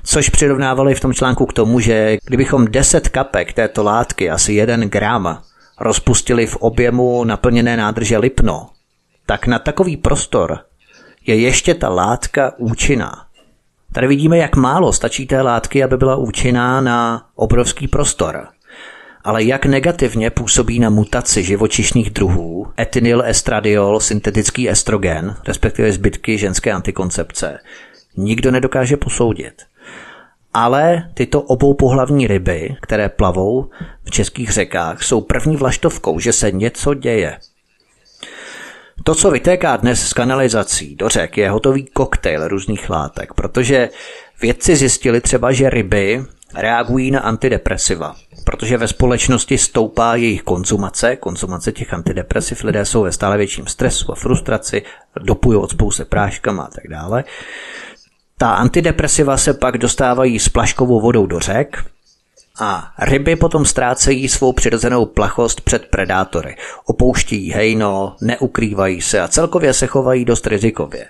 což přirovnávali v tom článku k tomu, že kdybychom 10 kapek této látky, asi 1 gram, rozpustili v objemu naplněné nádrže Lipno, tak na takový prostor je ještě ta látka účinná. Tady vidíme, jak málo stačí té látky, aby byla účinná na obrovský prostor. Ale jak negativně působí na mutaci živočišných druhů etynyl estradiol, syntetický estrogen, respektive zbytky ženské antikoncepce, nikdo nedokáže posoudit. Ale tyto obou pohlavní ryby, které plavou v českých řekách, jsou první vlaštovkou, že se něco děje. To, co vytéká dnes z kanalizací do řek, je hotový koktejl různých látek, protože vědci zjistili třeba, že ryby reagují na antidepresiva, protože ve společnosti stoupá jejich konzumace, konzumace těch antidepresiv, lidé jsou ve stále větším stresu a frustraci, dopují od spousty práškama a tak dále. Ta antidepresiva se pak dostávají s plaškovou vodou do řek, a ryby potom ztrácejí svou přirozenou plachost před predátory. Opouštějí hejno, neukrývají se a celkově se chovají dost rizikově.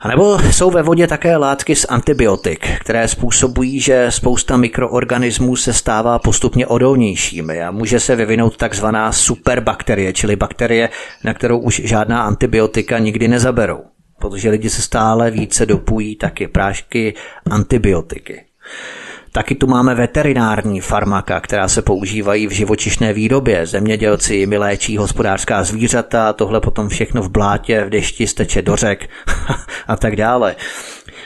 A nebo jsou ve vodě také látky z antibiotik, které způsobují, že spousta mikroorganismů se stává postupně odolnějšími a může se vyvinout takzvaná superbakterie, čili bakterie, na kterou už žádná antibiotika nikdy nezaberou. Protože lidi se stále více dopují taky prášky antibiotiky. Taky tu máme veterinární farmaka, která se používají v živočišné výrobě. Zemědělci jimi léčí hospodářská zvířata, tohle potom všechno v blátě, v dešti steče do řek a tak dále.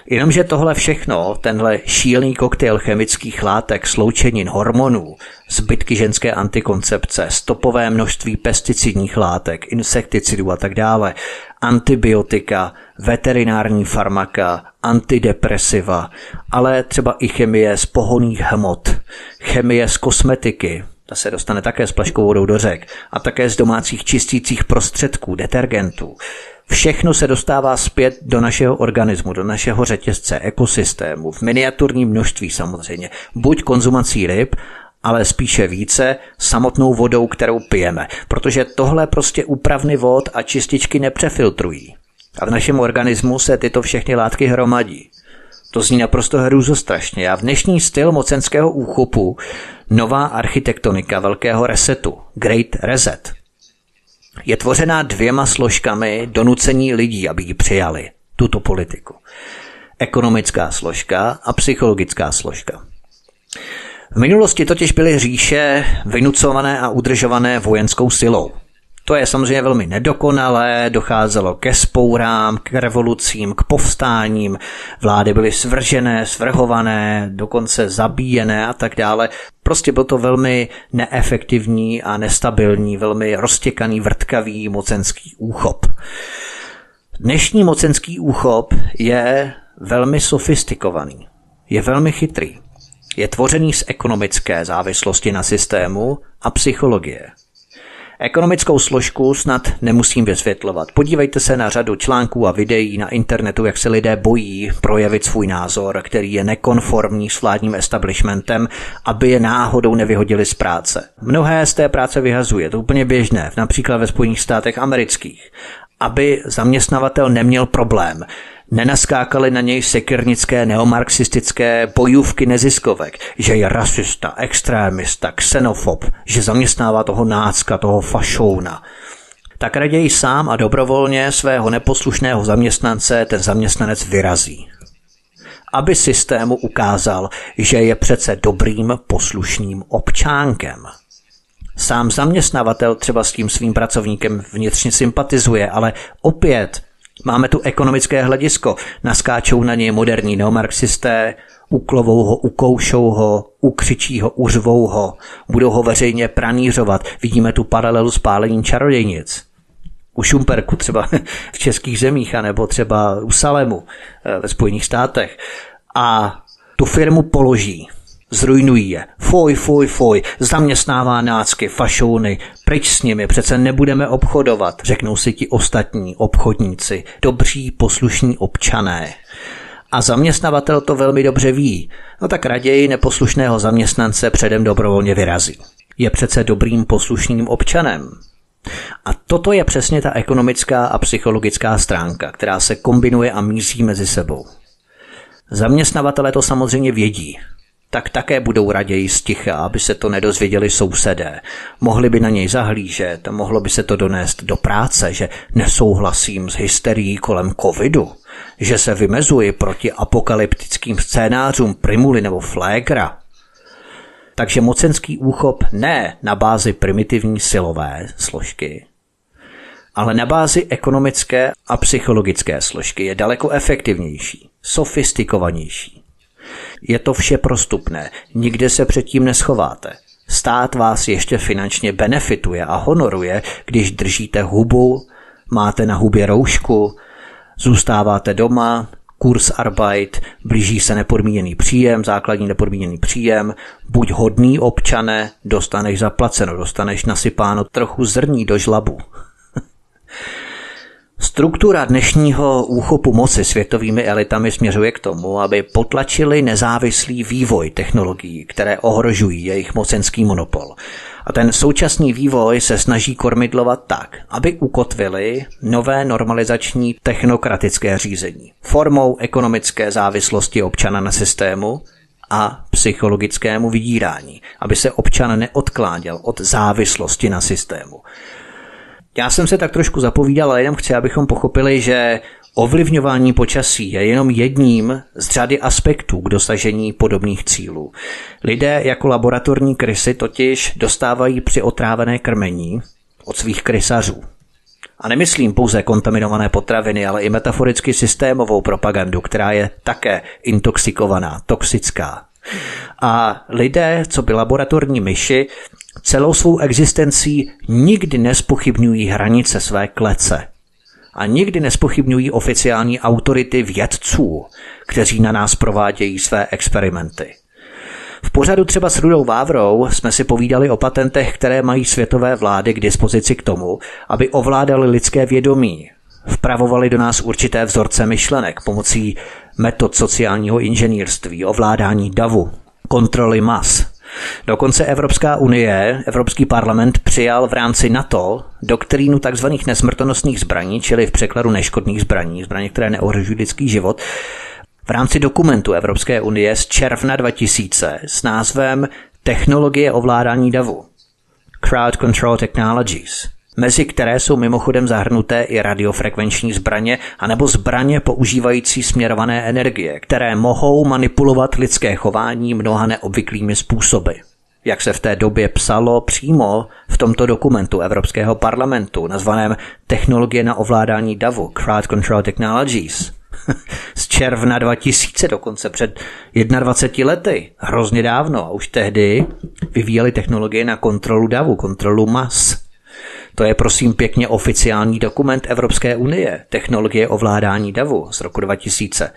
Jenomže tohle všechno, tenhle šílený koktejl chemických látek, sloučenin, hormonů, zbytky ženské antikoncepce, stopové množství pesticidních látek, insekticidů a tak dále, antibiotika, veterinární farmaka, antidepresiva, ale třeba i chemie z pohoných hmot, chemie z kosmetiky, ta se dostane také s plaškou vodou do řek, a také z domácích čistících prostředků, detergentů. Všechno se dostává zpět do našeho organismu, do našeho řetězce, ekosystému, v miniaturním množství samozřejmě, buď konzumací ryb, ale spíše více samotnou vodou, kterou pijeme, protože tohle prostě úpravny vod a čističky nepřefiltrují. A v našem organismu se tyto všechny látky hromadí. To zní naprosto hrůzostrašně. A v dnešní styl mocenského úchopu nová architektonika velkého resetu, Great Reset, je tvořená dvěma složkami donucení lidí, aby ji přijali, tuto politiku. Ekonomická složka a psychologická složka. V minulosti totiž byly říše vynucované a udržované vojenskou silou. To je samozřejmě velmi nedokonalé, docházelo ke spourám, k revolucím, k povstáním, vlády byly svržené, svrhované, dokonce zabíjené a tak dále. Prostě byl to velmi neefektivní a nestabilní, velmi roztěkaný, vrtkavý mocenský úchop. Dnešní mocenský úchop je velmi sofistikovaný, je velmi chytrý. Je tvořený z ekonomické závislosti na systému a psychologie. Ekonomickou složku snad nemusím vysvětlovat. Podívejte se na řadu článků a videí na internetu, jak se lidé bojí projevit svůj názor, který je nekonformní s vládním establishmentem, aby je náhodou nevyhodili z práce. Mnohé z té práce vyhazuje, to úplně běžné, například ve Spojených státech amerických aby zaměstnavatel neměl problém nenaskákaly na něj sekirnické neomarxistické bojůvky neziskovek, že je rasista, extrémista, xenofob, že zaměstnává toho nácka, toho fašouna. Tak raději sám a dobrovolně svého neposlušného zaměstnance ten zaměstnanec vyrazí. Aby systému ukázal, že je přece dobrým poslušným občánkem. Sám zaměstnavatel třeba s tím svým pracovníkem vnitřně sympatizuje, ale opět Máme tu ekonomické hledisko. Naskáčou na něj moderní neomarxisté, uklovou ho, ukoušou ho, ukřičí ho, uřvou ho, budou ho veřejně pranířovat. Vidíme tu paralelu s pálením čarodějnic. U Šumperku třeba v českých zemích, anebo třeba u Salemu eh, ve Spojených státech. A tu firmu položí Zrujnují je. Foj, foj, foj, zaměstnává nácky, fašouny, pryč s nimi, přece nebudeme obchodovat, řeknou si ti ostatní obchodníci, dobří, poslušní občané. A zaměstnavatel to velmi dobře ví, no tak raději neposlušného zaměstnance předem dobrovolně vyrazí. Je přece dobrým poslušným občanem. A toto je přesně ta ekonomická a psychologická stránka, která se kombinuje a mízí mezi sebou. Zaměstnavatele to samozřejmě vědí, tak také budou raději sticha, aby se to nedozvěděli sousedé. Mohli by na něj zahlížet, mohlo by se to donést do práce, že nesouhlasím s hysterií kolem covidu, že se vymezuji proti apokalyptickým scénářům Primuly nebo Flégra. Takže mocenský úchop ne na bázi primitivní silové složky, ale na bázi ekonomické a psychologické složky je daleko efektivnější, sofistikovanější. Je to vše prostupné, nikde se předtím neschováte. Stát vás ještě finančně benefituje a honoruje, když držíte hubu, máte na hubě roušku, zůstáváte doma, kurz Arbeit, blíží se nepodmíněný příjem, základní nepodmíněný příjem, buď hodný občane, dostaneš zaplaceno, dostaneš nasypáno trochu zrní do žlabu. Struktura dnešního úchopu moci světovými elitami směřuje k tomu, aby potlačili nezávislý vývoj technologií, které ohrožují jejich mocenský monopol. A ten současný vývoj se snaží kormidlovat tak, aby ukotvili nové normalizační technokratické řízení formou ekonomické závislosti občana na systému a psychologickému vydírání, aby se občan neodkláděl od závislosti na systému. Já jsem se tak trošku zapovídal, ale jenom chci, abychom pochopili, že ovlivňování počasí je jenom jedním z řady aspektů k dosažení podobných cílů. Lidé jako laboratorní krysy totiž dostávají při otrávené krmení od svých krysařů. A nemyslím pouze kontaminované potraviny, ale i metaforicky systémovou propagandu, která je také intoxikovaná, toxická. A lidé, co by laboratorní myši, celou svou existencí nikdy nespochybňují hranice své klece a nikdy nespochybňují oficiální autority vědců, kteří na nás provádějí své experimenty. V pořadu třeba s Rudou Vávrou jsme si povídali o patentech, které mají světové vlády k dispozici k tomu, aby ovládali lidské vědomí, vpravovali do nás určité vzorce myšlenek pomocí metod sociálního inženýrství, ovládání davu, kontroly mas, Dokonce Evropská unie, Evropský parlament přijal v rámci NATO doktrínu tzv. nesmrtonosných zbraní, čili v překladu neškodných zbraní, zbraně, které neohrožují lidský život, v rámci dokumentu Evropské unie z června 2000 s názvem Technologie ovládání davu. Crowd Control Technologies mezi které jsou mimochodem zahrnuté i radiofrekvenční zbraně anebo zbraně používající směrované energie, které mohou manipulovat lidské chování mnoha neobvyklými způsoby. Jak se v té době psalo přímo v tomto dokumentu Evropského parlamentu nazvaném Technologie na ovládání davu, Crowd Control Technologies, z června 2000, dokonce před 21 lety, hrozně dávno, a už tehdy vyvíjeli technologie na kontrolu davu, kontrolu mas. To je prosím pěkně oficiální dokument Evropské unie, technologie ovládání davu z roku 2000.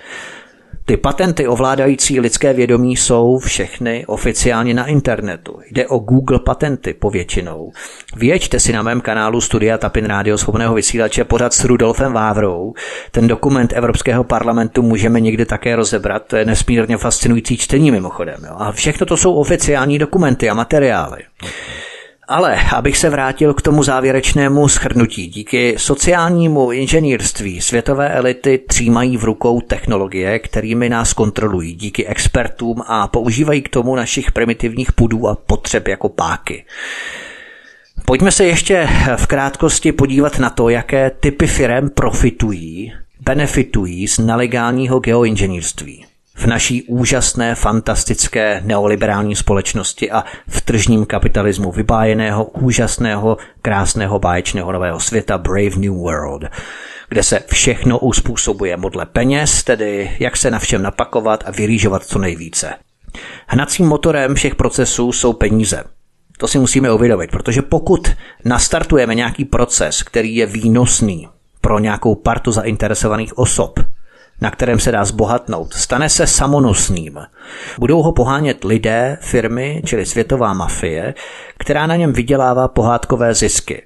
Ty patenty ovládající lidské vědomí jsou všechny oficiálně na internetu. Jde o Google patenty povětšinou. Věďte si na mém kanálu Studia Tapin Radio Svobodného vysílače pořád s Rudolfem Vávrou. Ten dokument Evropského parlamentu můžeme někdy také rozebrat. To je nesmírně fascinující čtení mimochodem. Jo. A všechno to jsou oficiální dokumenty a materiály. Ale abych se vrátil k tomu závěrečnému schrnutí, díky sociálnímu inženýrství světové elity třímají v rukou technologie, kterými nás kontrolují. Díky expertům a používají k tomu našich primitivních pudů a potřeb jako páky. Pojďme se ještě v krátkosti podívat na to, jaké typy firem profitují, benefitují z nelegálního geoinženýrství v naší úžasné, fantastické neoliberální společnosti a v tržním kapitalismu vybájeného, úžasného, krásného, báječného nového světa Brave New World, kde se všechno uspůsobuje modle peněz, tedy jak se na všem napakovat a vyrýžovat co nejvíce. Hnacím motorem všech procesů jsou peníze. To si musíme uvědomit, protože pokud nastartujeme nějaký proces, který je výnosný pro nějakou partu zainteresovaných osob, na kterém se dá zbohatnout, stane se samonosným. Budou ho pohánět lidé, firmy, čili světová mafie, která na něm vydělává pohádkové zisky.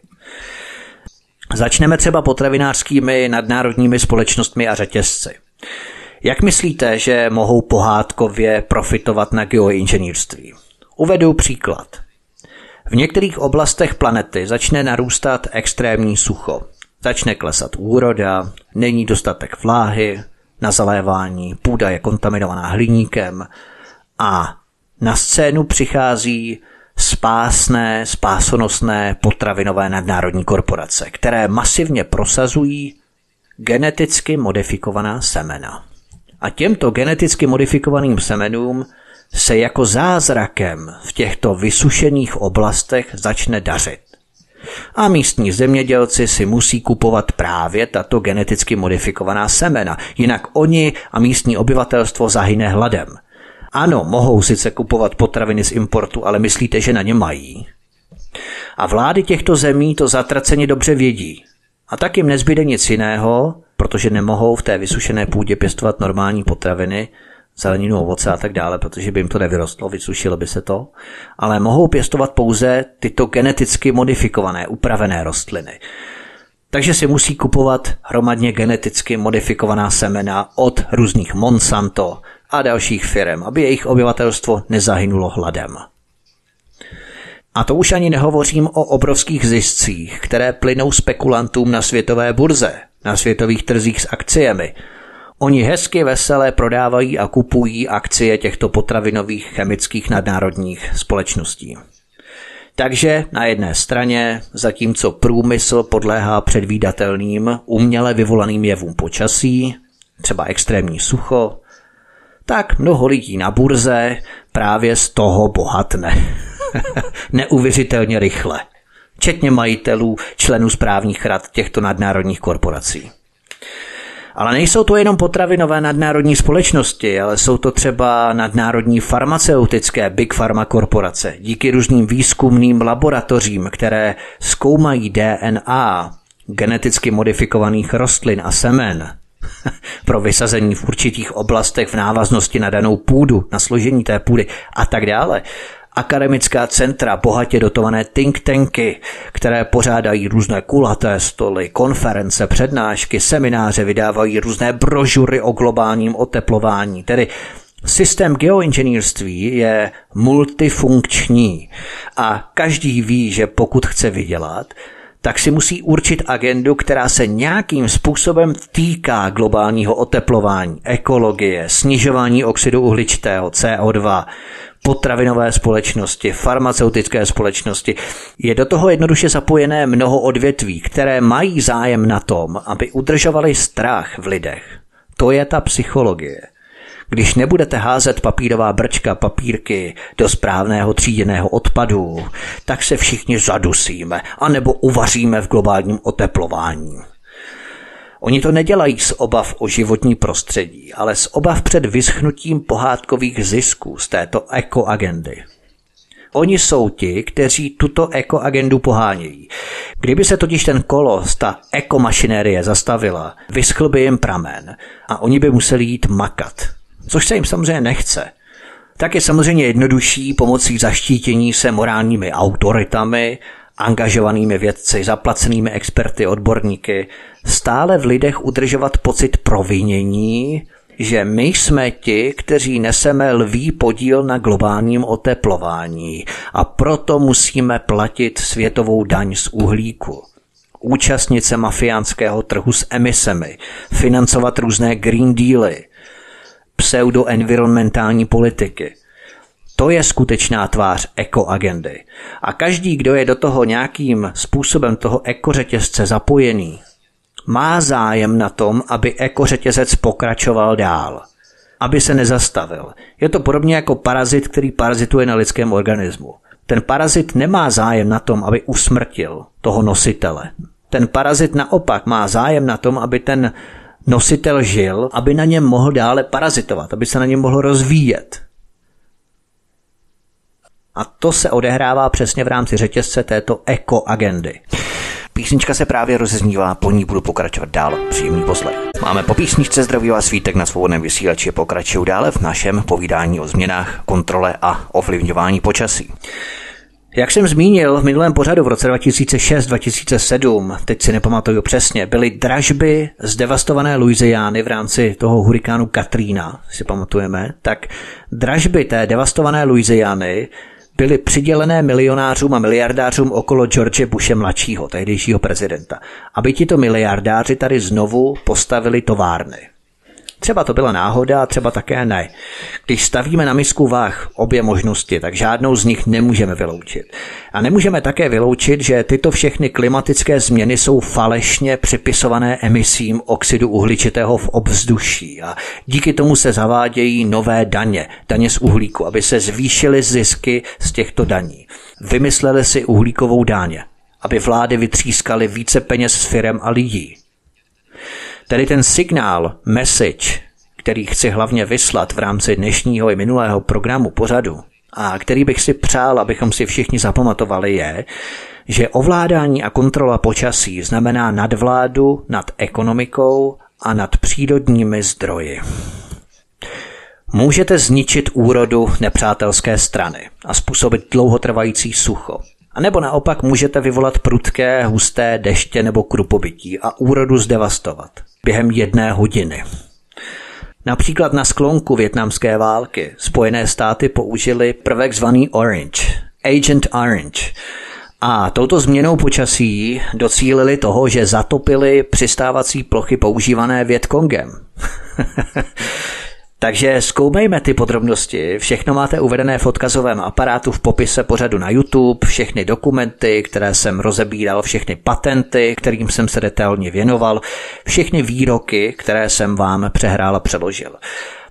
Začneme třeba potravinářskými nadnárodními společnostmi a řetězci. Jak myslíte, že mohou pohádkově profitovat na geoinženýrství? Uvedu příklad. V některých oblastech planety začne narůstat extrémní sucho. Začne klesat úroda, není dostatek vláhy, na zalévání, půda je kontaminovaná hliníkem a na scénu přichází spásné, spásonosné potravinové nadnárodní korporace, které masivně prosazují geneticky modifikovaná semena. A těmto geneticky modifikovaným semenům se jako zázrakem v těchto vysušených oblastech začne dařit. A místní zemědělci si musí kupovat právě tato geneticky modifikovaná semena, jinak oni a místní obyvatelstvo zahyne hladem. Ano, mohou sice kupovat potraviny z importu, ale myslíte, že na ně mají? A vlády těchto zemí to zatraceně dobře vědí. A tak jim nezbyde nic jiného, protože nemohou v té vysušené půdě pěstovat normální potraviny, zeleninu, ovoce a tak dále, protože by jim to nevyrostlo, vysušilo by se to, ale mohou pěstovat pouze tyto geneticky modifikované, upravené rostliny. Takže si musí kupovat hromadně geneticky modifikovaná semena od různých Monsanto a dalších firm, aby jejich obyvatelstvo nezahynulo hladem. A to už ani nehovořím o obrovských ziscích, které plynou spekulantům na světové burze, na světových trzích s akciemi – Oni hezky veselé prodávají a kupují akcie těchto potravinových chemických nadnárodních společností. Takže na jedné straně, zatímco průmysl podléhá předvídatelným, uměle vyvolaným jevům počasí, třeba extrémní sucho, tak mnoho lidí na burze právě z toho bohatne. Neuvěřitelně rychle. Včetně majitelů, členů správních rad těchto nadnárodních korporací. Ale nejsou to jenom potravinové nadnárodní společnosti, ale jsou to třeba nadnárodní farmaceutické big pharma korporace. Díky různým výzkumným laboratořím, které zkoumají DNA geneticky modifikovaných rostlin a semen, pro vysazení v určitých oblastech v návaznosti na danou půdu, na složení té půdy a tak dále, akademická centra, bohatě dotované think tanky, které pořádají různé kulaté stoly, konference, přednášky, semináře, vydávají různé brožury o globálním oteplování, tedy Systém geoinženýrství je multifunkční a každý ví, že pokud chce vydělat, tak si musí určit agendu, která se nějakým způsobem týká globálního oteplování, ekologie, snižování oxidu uhličitého, CO2, potravinové společnosti, farmaceutické společnosti. Je do toho jednoduše zapojené mnoho odvětví, které mají zájem na tom, aby udržovali strach v lidech. To je ta psychologie. Když nebudete házet papírová brčka papírky do správného tříděného odpadu, tak se všichni zadusíme, anebo uvaříme v globálním oteplování. Oni to nedělají z obav o životní prostředí, ale z obav před vyschnutím pohádkových zisků z této ekoagendy. Oni jsou ti, kteří tuto ekoagendu pohánějí. Kdyby se totiž ten kolos, ta ekomašinérie zastavila, vyschl by jim pramen a oni by museli jít makat. což se jim samozřejmě nechce. Tak je samozřejmě jednodušší pomocí zaštítění se morálními autoritami, angažovanými vědci, zaplacenými experty, odborníky, stále v lidech udržovat pocit provinění, že my jsme ti, kteří neseme lvý podíl na globálním oteplování a proto musíme platit světovou daň z uhlíku účastnit se mafiánského trhu s emisemi, financovat různé green dealy, pseudo-environmentální politiky. To je skutečná tvář ekoagendy. A každý, kdo je do toho nějakým způsobem toho ekořetězce zapojený, má zájem na tom, aby ekořetězec pokračoval dál, aby se nezastavil. Je to podobně jako parazit, který parazituje na lidském organismu. Ten parazit nemá zájem na tom, aby usmrtil toho nositele. Ten parazit naopak má zájem na tom, aby ten nositel žil, aby na něm mohl dále parazitovat, aby se na něm mohl rozvíjet. A to se odehrává přesně v rámci řetězce této ekoagendy. Písnička se právě rozeznívá, po ní budu pokračovat dál. Příjemný poslech. Máme po písničce zdraví a svítek na svobodném vysílači pokračují dále v našem povídání o změnách, kontrole a ovlivňování počasí. Jak jsem zmínil v minulém pořadu v roce 2006-2007, teď si nepamatuju přesně, byly dražby z devastované Louisiany v rámci toho hurikánu Katrina, si pamatujeme, tak dražby té devastované Louisiany byly přidělené milionářům a miliardářům okolo George Bushe mladšího, tehdejšího prezidenta, aby tito miliardáři tady znovu postavili továrny. Třeba to byla náhoda, třeba také ne. Když stavíme na misku váh obě možnosti, tak žádnou z nich nemůžeme vyloučit. A nemůžeme také vyloučit, že tyto všechny klimatické změny jsou falešně připisované emisím oxidu uhličitého v obzduší a díky tomu se zavádějí nové daně, daně z uhlíku, aby se zvýšily zisky z těchto daní. Vymysleli si uhlíkovou dáně, aby vlády vytřískaly více peněz s firem a lidí. Tedy ten signál, message, který chci hlavně vyslat v rámci dnešního i minulého programu pořadu a který bych si přál, abychom si všichni zapamatovali, je, že ovládání a kontrola počasí znamená nadvládu nad ekonomikou a nad přírodními zdroji. Můžete zničit úrodu nepřátelské strany a způsobit dlouhotrvající sucho. A nebo naopak můžete vyvolat prudké, husté deště nebo krupobytí a úrodu zdevastovat během jedné hodiny. Například na sklonku větnamské války Spojené státy použili prvek zvaný Orange, Agent Orange. A touto změnou počasí docílili toho, že zatopili přistávací plochy používané Vietkongem. Takže zkoumejme ty podrobnosti. Všechno máte uvedené v odkazovém aparátu v popise pořadu na YouTube, všechny dokumenty, které jsem rozebíral, všechny patenty, kterým jsem se detailně věnoval, všechny výroky, které jsem vám přehrál a přeložil.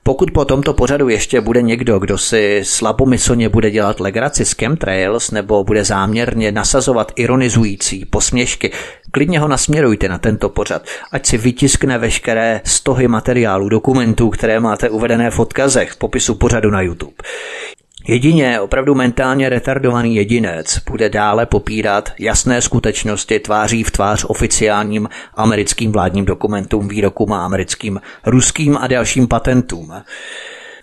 Pokud po tomto pořadu ještě bude někdo, kdo si slabomyslně bude dělat legraci z chemtrails nebo bude záměrně nasazovat ironizující posměšky, klidně ho nasměrujte na tento pořad, ať si vytiskne veškeré stohy materiálů, dokumentů, které máte uvedené v odkazech v popisu pořadu na YouTube. Jedině opravdu mentálně retardovaný jedinec bude dále popírat jasné skutečnosti tváří v tvář oficiálním americkým vládním dokumentům, výrokům a americkým, ruským a dalším patentům.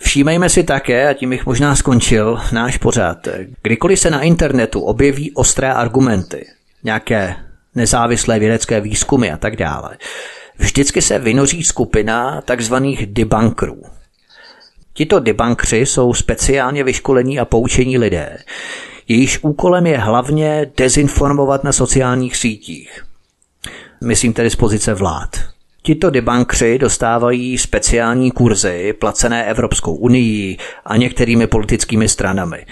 Všímejme si také, a tím bych možná skončil náš pořad, kdykoliv se na internetu objeví ostré argumenty, nějaké nezávislé vědecké výzkumy a tak dále, vždycky se vynoří skupina takzvaných debunkerů. Tito debankři jsou speciálně vyškolení a poučení lidé. Jejíž úkolem je hlavně dezinformovat na sociálních sítích. Myslím tedy z pozice vlád. Tito debankři dostávají speciální kurzy placené Evropskou unii a některými politickými stranami.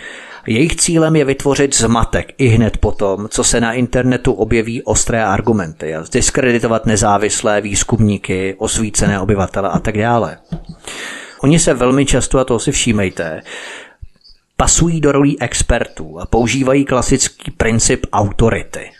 Jejich cílem je vytvořit zmatek i hned potom, co se na internetu objeví ostré argumenty a diskreditovat nezávislé výzkumníky, osvícené obyvatele a tak dále. Oni se velmi často, a to si všímejte, pasují do rolí expertů a používají klasický princip autority.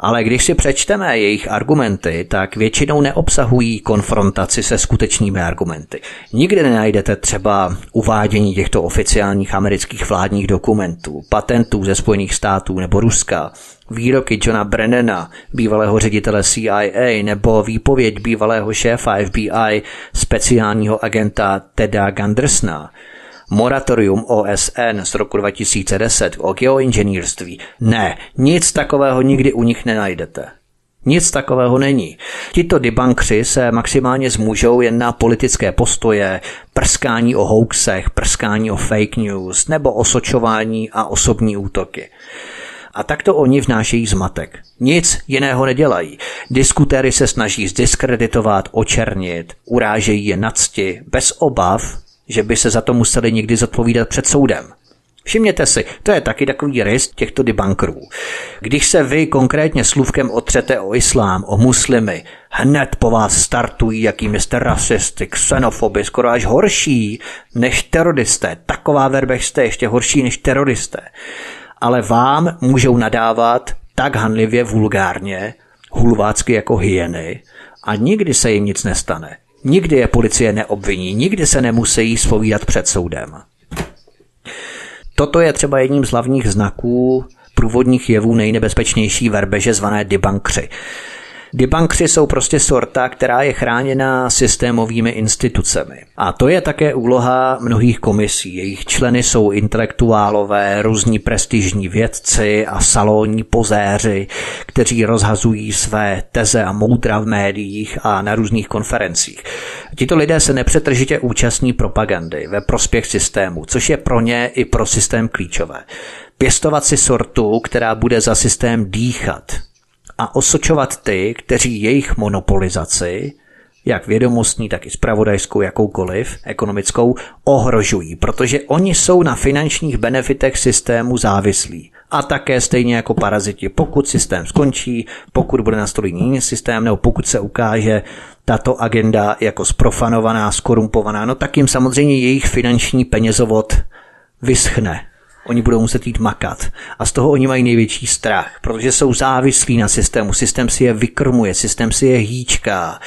Ale když si přečteme jejich argumenty, tak většinou neobsahují konfrontaci se skutečnými argumenty. Nikdy nenajdete třeba uvádění těchto oficiálních amerických vládních dokumentů, patentů ze Spojených států nebo Ruska, výroky Johna Brennana, bývalého ředitele CIA, nebo výpověď bývalého šéfa FBI, speciálního agenta Teda Gandersna, moratorium OSN z roku 2010 o geoinženýrství. Ne, nic takového nikdy u nich nenajdete. Nic takového není. Tito debankři se maximálně zmůžou jen na politické postoje, prskání o hoaxech, prskání o fake news nebo osočování a osobní útoky. A takto oni vnášejí zmatek. Nic jiného nedělají. Diskutéry se snaží zdiskreditovat, očernit, urážejí je nadsti, bez obav, že by se za to museli někdy zodpovídat před soudem. Všimněte si, to je taky takový rys těchto debunkerů. Když se vy konkrétně slůvkem otřete o islám, o muslimy, hned po vás startují, jakými jste rasisty, xenofoby, skoro až horší než teroristé. Taková verbech jste ještě horší než teroristé. Ale vám můžou nadávat tak hanlivě vulgárně, hulvácky jako hyeny a nikdy se jim nic nestane. Nikdy je policie neobviní, nikdy se nemusí spovídat před soudem. Toto je třeba jedním z hlavních znaků průvodních jevů nejnebezpečnější verbeže zvané debunkři. Debunkři jsou prostě sorta, která je chráněna systémovými institucemi. A to je také úloha mnohých komisí. Jejich členy jsou intelektuálové, různí prestižní vědci a salonní pozéři, kteří rozhazují své teze a moudra v médiích a na různých konferencích. Tito lidé se nepřetržitě účastní propagandy ve prospěch systému, což je pro ně i pro systém klíčové. Pěstovat si sortu, která bude za systém dýchat, a osočovat ty, kteří jejich monopolizaci, jak vědomostní, tak i spravodajskou, jakoukoliv, ekonomickou, ohrožují, protože oni jsou na finančních benefitech systému závislí. A také stejně jako paraziti, pokud systém skončí, pokud bude nastolený jiný systém, nebo pokud se ukáže tato agenda jako sprofanovaná, skorumpovaná, no tak jim samozřejmě jejich finanční penězovod vyschne Oni budou muset jít makat. A z toho oni mají největší strach, protože jsou závislí na systému. Systém si je vykrmuje, systém si je hýčká.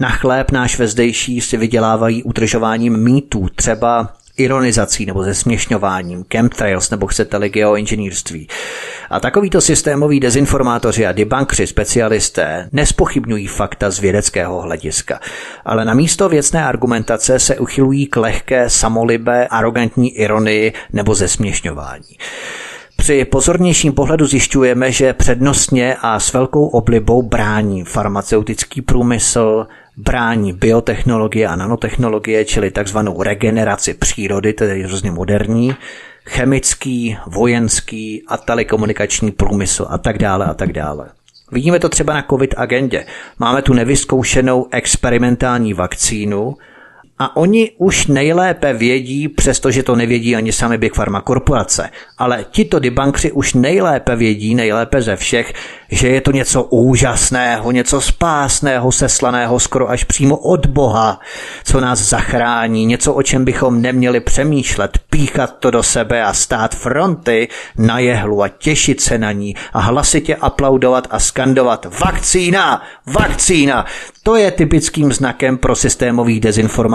Na chléb náš vezdejší si vydělávají udržováním mýtů, třeba ironizací nebo zesměšňováním, chemtrails nebo chcete-li geoinženýrství. A takovýto systémoví dezinformátoři a debunkři specialisté nespochybňují fakta z vědeckého hlediska, ale na místo věcné argumentace se uchylují k lehké, samolibé, arrogantní ironii nebo zesměšňování. Při pozornějším pohledu zjišťujeme, že přednostně a s velkou oblibou brání farmaceutický průmysl, brání biotechnologie a nanotechnologie, čili takzvanou regeneraci přírody, tedy hrozně moderní, chemický, vojenský a telekomunikační průmysl a tak dále a tak dále. Vidíme to třeba na COVID agendě. Máme tu nevyzkoušenou experimentální vakcínu, a oni už nejlépe vědí, přestože to nevědí ani sami Big Pharma korporace, ale tito debunkři už nejlépe vědí, nejlépe ze všech, že je to něco úžasného, něco spásného, seslaného skoro až přímo od Boha, co nás zachrání, něco, o čem bychom neměli přemýšlet, píchat to do sebe a stát fronty na jehlu a těšit se na ní a hlasitě aplaudovat a skandovat vakcína, vakcína. To je typickým znakem pro systémových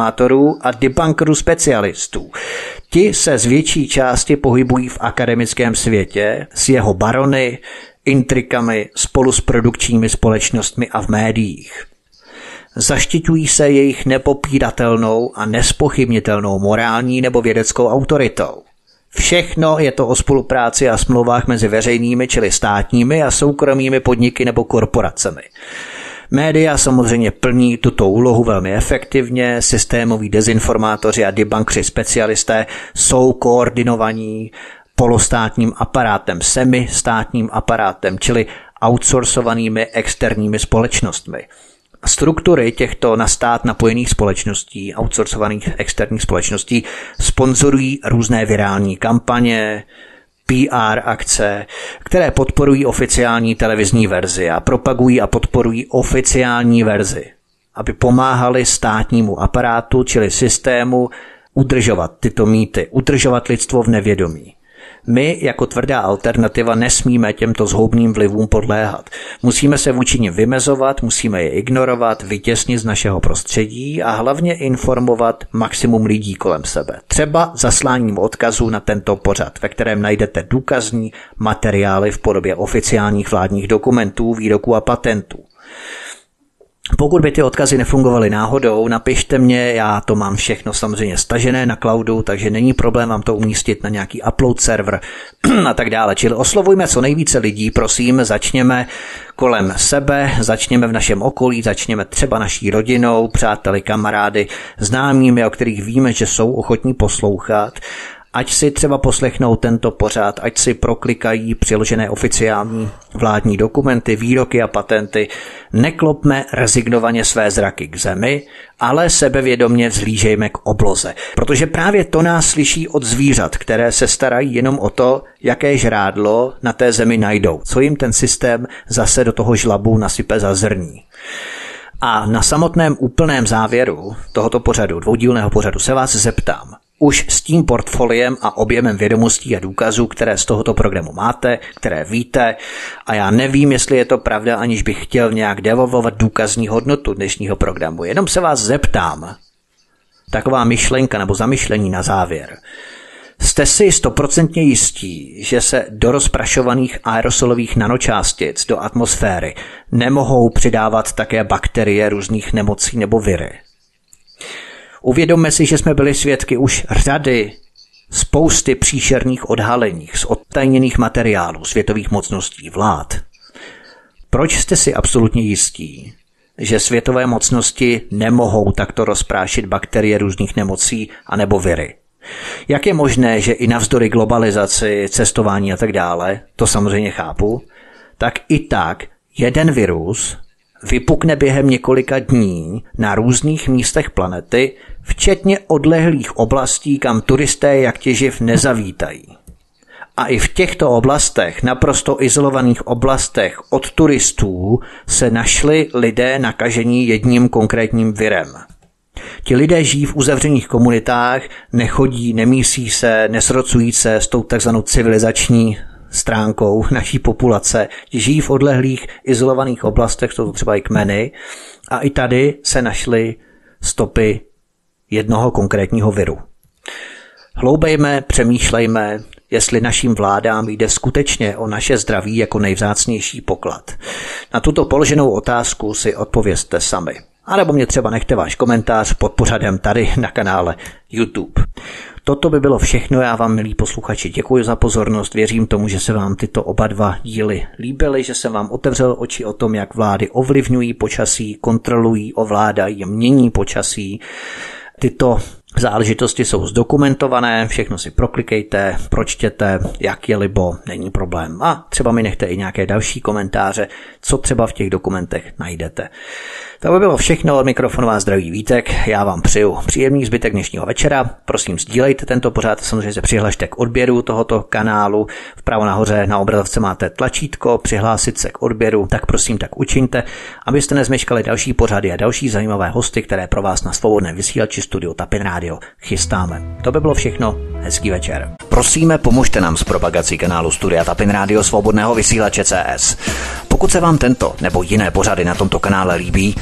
dezinformátorů a debunkerů specialistů. Ti se z větší části pohybují v akademickém světě s jeho barony, intrikami spolu s produkčními společnostmi a v médiích. Zaštiťují se jejich nepopíratelnou a nespochybnitelnou morální nebo vědeckou autoritou. Všechno je to o spolupráci a smlouvách mezi veřejnými, čili státními a soukromými podniky nebo korporacemi. Média samozřejmě plní tuto úlohu velmi efektivně, systémoví dezinformátoři a debunkři specialisté jsou koordinovaní polostátním aparátem, semi-státním aparátem, čili outsourcovanými externími společnostmi. Struktury těchto na stát napojených společností, outsourcovaných externích společností, sponzorují různé virální kampaně, PR akce, které podporují oficiální televizní verzi a propagují a podporují oficiální verzi, aby pomáhali státnímu aparátu, čili systému, udržovat tyto mýty, udržovat lidstvo v nevědomí. My jako tvrdá alternativa nesmíme těmto zhoubným vlivům podléhat. Musíme se vůči nim vymezovat, musíme je ignorovat, vytěsnit z našeho prostředí a hlavně informovat maximum lidí kolem sebe. Třeba zasláním odkazu na tento pořad, ve kterém najdete důkazní materiály v podobě oficiálních vládních dokumentů, výroků a patentů. Pokud by ty odkazy nefungovaly náhodou, napište mě, já to mám všechno samozřejmě stažené na cloudu, takže není problém vám to umístit na nějaký upload server a tak dále. Čili oslovujme co nejvíce lidí, prosím, začněme kolem sebe, začněme v našem okolí, začněme třeba naší rodinou, přáteli, kamarády, známými, o kterých víme, že jsou ochotní poslouchat ať si třeba poslechnou tento pořád, ať si proklikají přiložené oficiální vládní dokumenty, výroky a patenty, neklopme rezignovaně své zraky k zemi, ale sebevědomně vzlížejme k obloze. Protože právě to nás slyší od zvířat, které se starají jenom o to, jaké žrádlo na té zemi najdou, co jim ten systém zase do toho žlabu nasype za zrní. A na samotném úplném závěru tohoto pořadu, dvoudílného pořadu, se vás zeptám, už s tím portfoliem a objemem vědomostí a důkazů, které z tohoto programu máte, které víte, a já nevím, jestli je to pravda, aniž bych chtěl nějak devolvovat důkazní hodnotu dnešního programu. Jenom se vás zeptám, taková myšlenka nebo zamyšlení na závěr. Jste si stoprocentně jistí, že se do rozprašovaných aerosolových nanočástic do atmosféry nemohou přidávat také bakterie různých nemocí nebo viry? Uvědomme si, že jsme byli svědky už řady spousty příšerných odhalení z odtajněných materiálů světových mocností vlád. Proč jste si absolutně jistí, že světové mocnosti nemohou takto rozprášit bakterie různých nemocí anebo viry? Jak je možné, že i navzdory globalizaci, cestování a tak dále, to samozřejmě chápu, tak i tak jeden virus vypukne během několika dní na různých místech planety, včetně odlehlých oblastí, kam turisté jak těživ nezavítají. A i v těchto oblastech, naprosto izolovaných oblastech od turistů, se našli lidé nakažení jedním konkrétním virem. Ti lidé žijí v uzavřených komunitách, nechodí, nemísí se, nesrocují se s tou takzvanou civilizační stránkou naší populace, žijí v odlehlých izolovaných oblastech, jsou to třeba i kmeny, a i tady se našly stopy jednoho konkrétního viru. Hloubejme, přemýšlejme, jestli našim vládám jde skutečně o naše zdraví jako nejvzácnější poklad. Na tuto položenou otázku si odpovězte sami. A nebo mě třeba nechte váš komentář pod pořadem tady na kanále YouTube. Toto by bylo všechno, já vám, milí posluchači, děkuji za pozornost, věřím tomu, že se vám tyto oba dva díly líbily, že jsem vám otevřel oči o tom, jak vlády ovlivňují počasí, kontrolují, ovládají, mění počasí. Tyto Záležitosti jsou zdokumentované, všechno si proklikejte, pročtěte, jak je libo, není problém. A třeba mi nechte i nějaké další komentáře, co třeba v těch dokumentech najdete. To by bylo všechno od mikrofonu vás zdraví Vítek. Já vám přeju příjemný zbytek dnešního večera. Prosím, sdílejte tento pořád, samozřejmě se přihlašte k odběru tohoto kanálu. Vpravo nahoře na obrazovce máte tlačítko přihlásit se k odběru, tak prosím, tak učiňte, abyste nezmeškali další pořady a další zajímavé hosty, které pro vás na svobodné vysílači studio Tapin Radio chystáme. To by bylo všechno. Hezký večer. Prosíme, pomožte nám s propagací kanálu Studia Tapin Radio Svobodného vysílače CS. Pokud se vám tento nebo jiné pořady na tomto kanále líbí,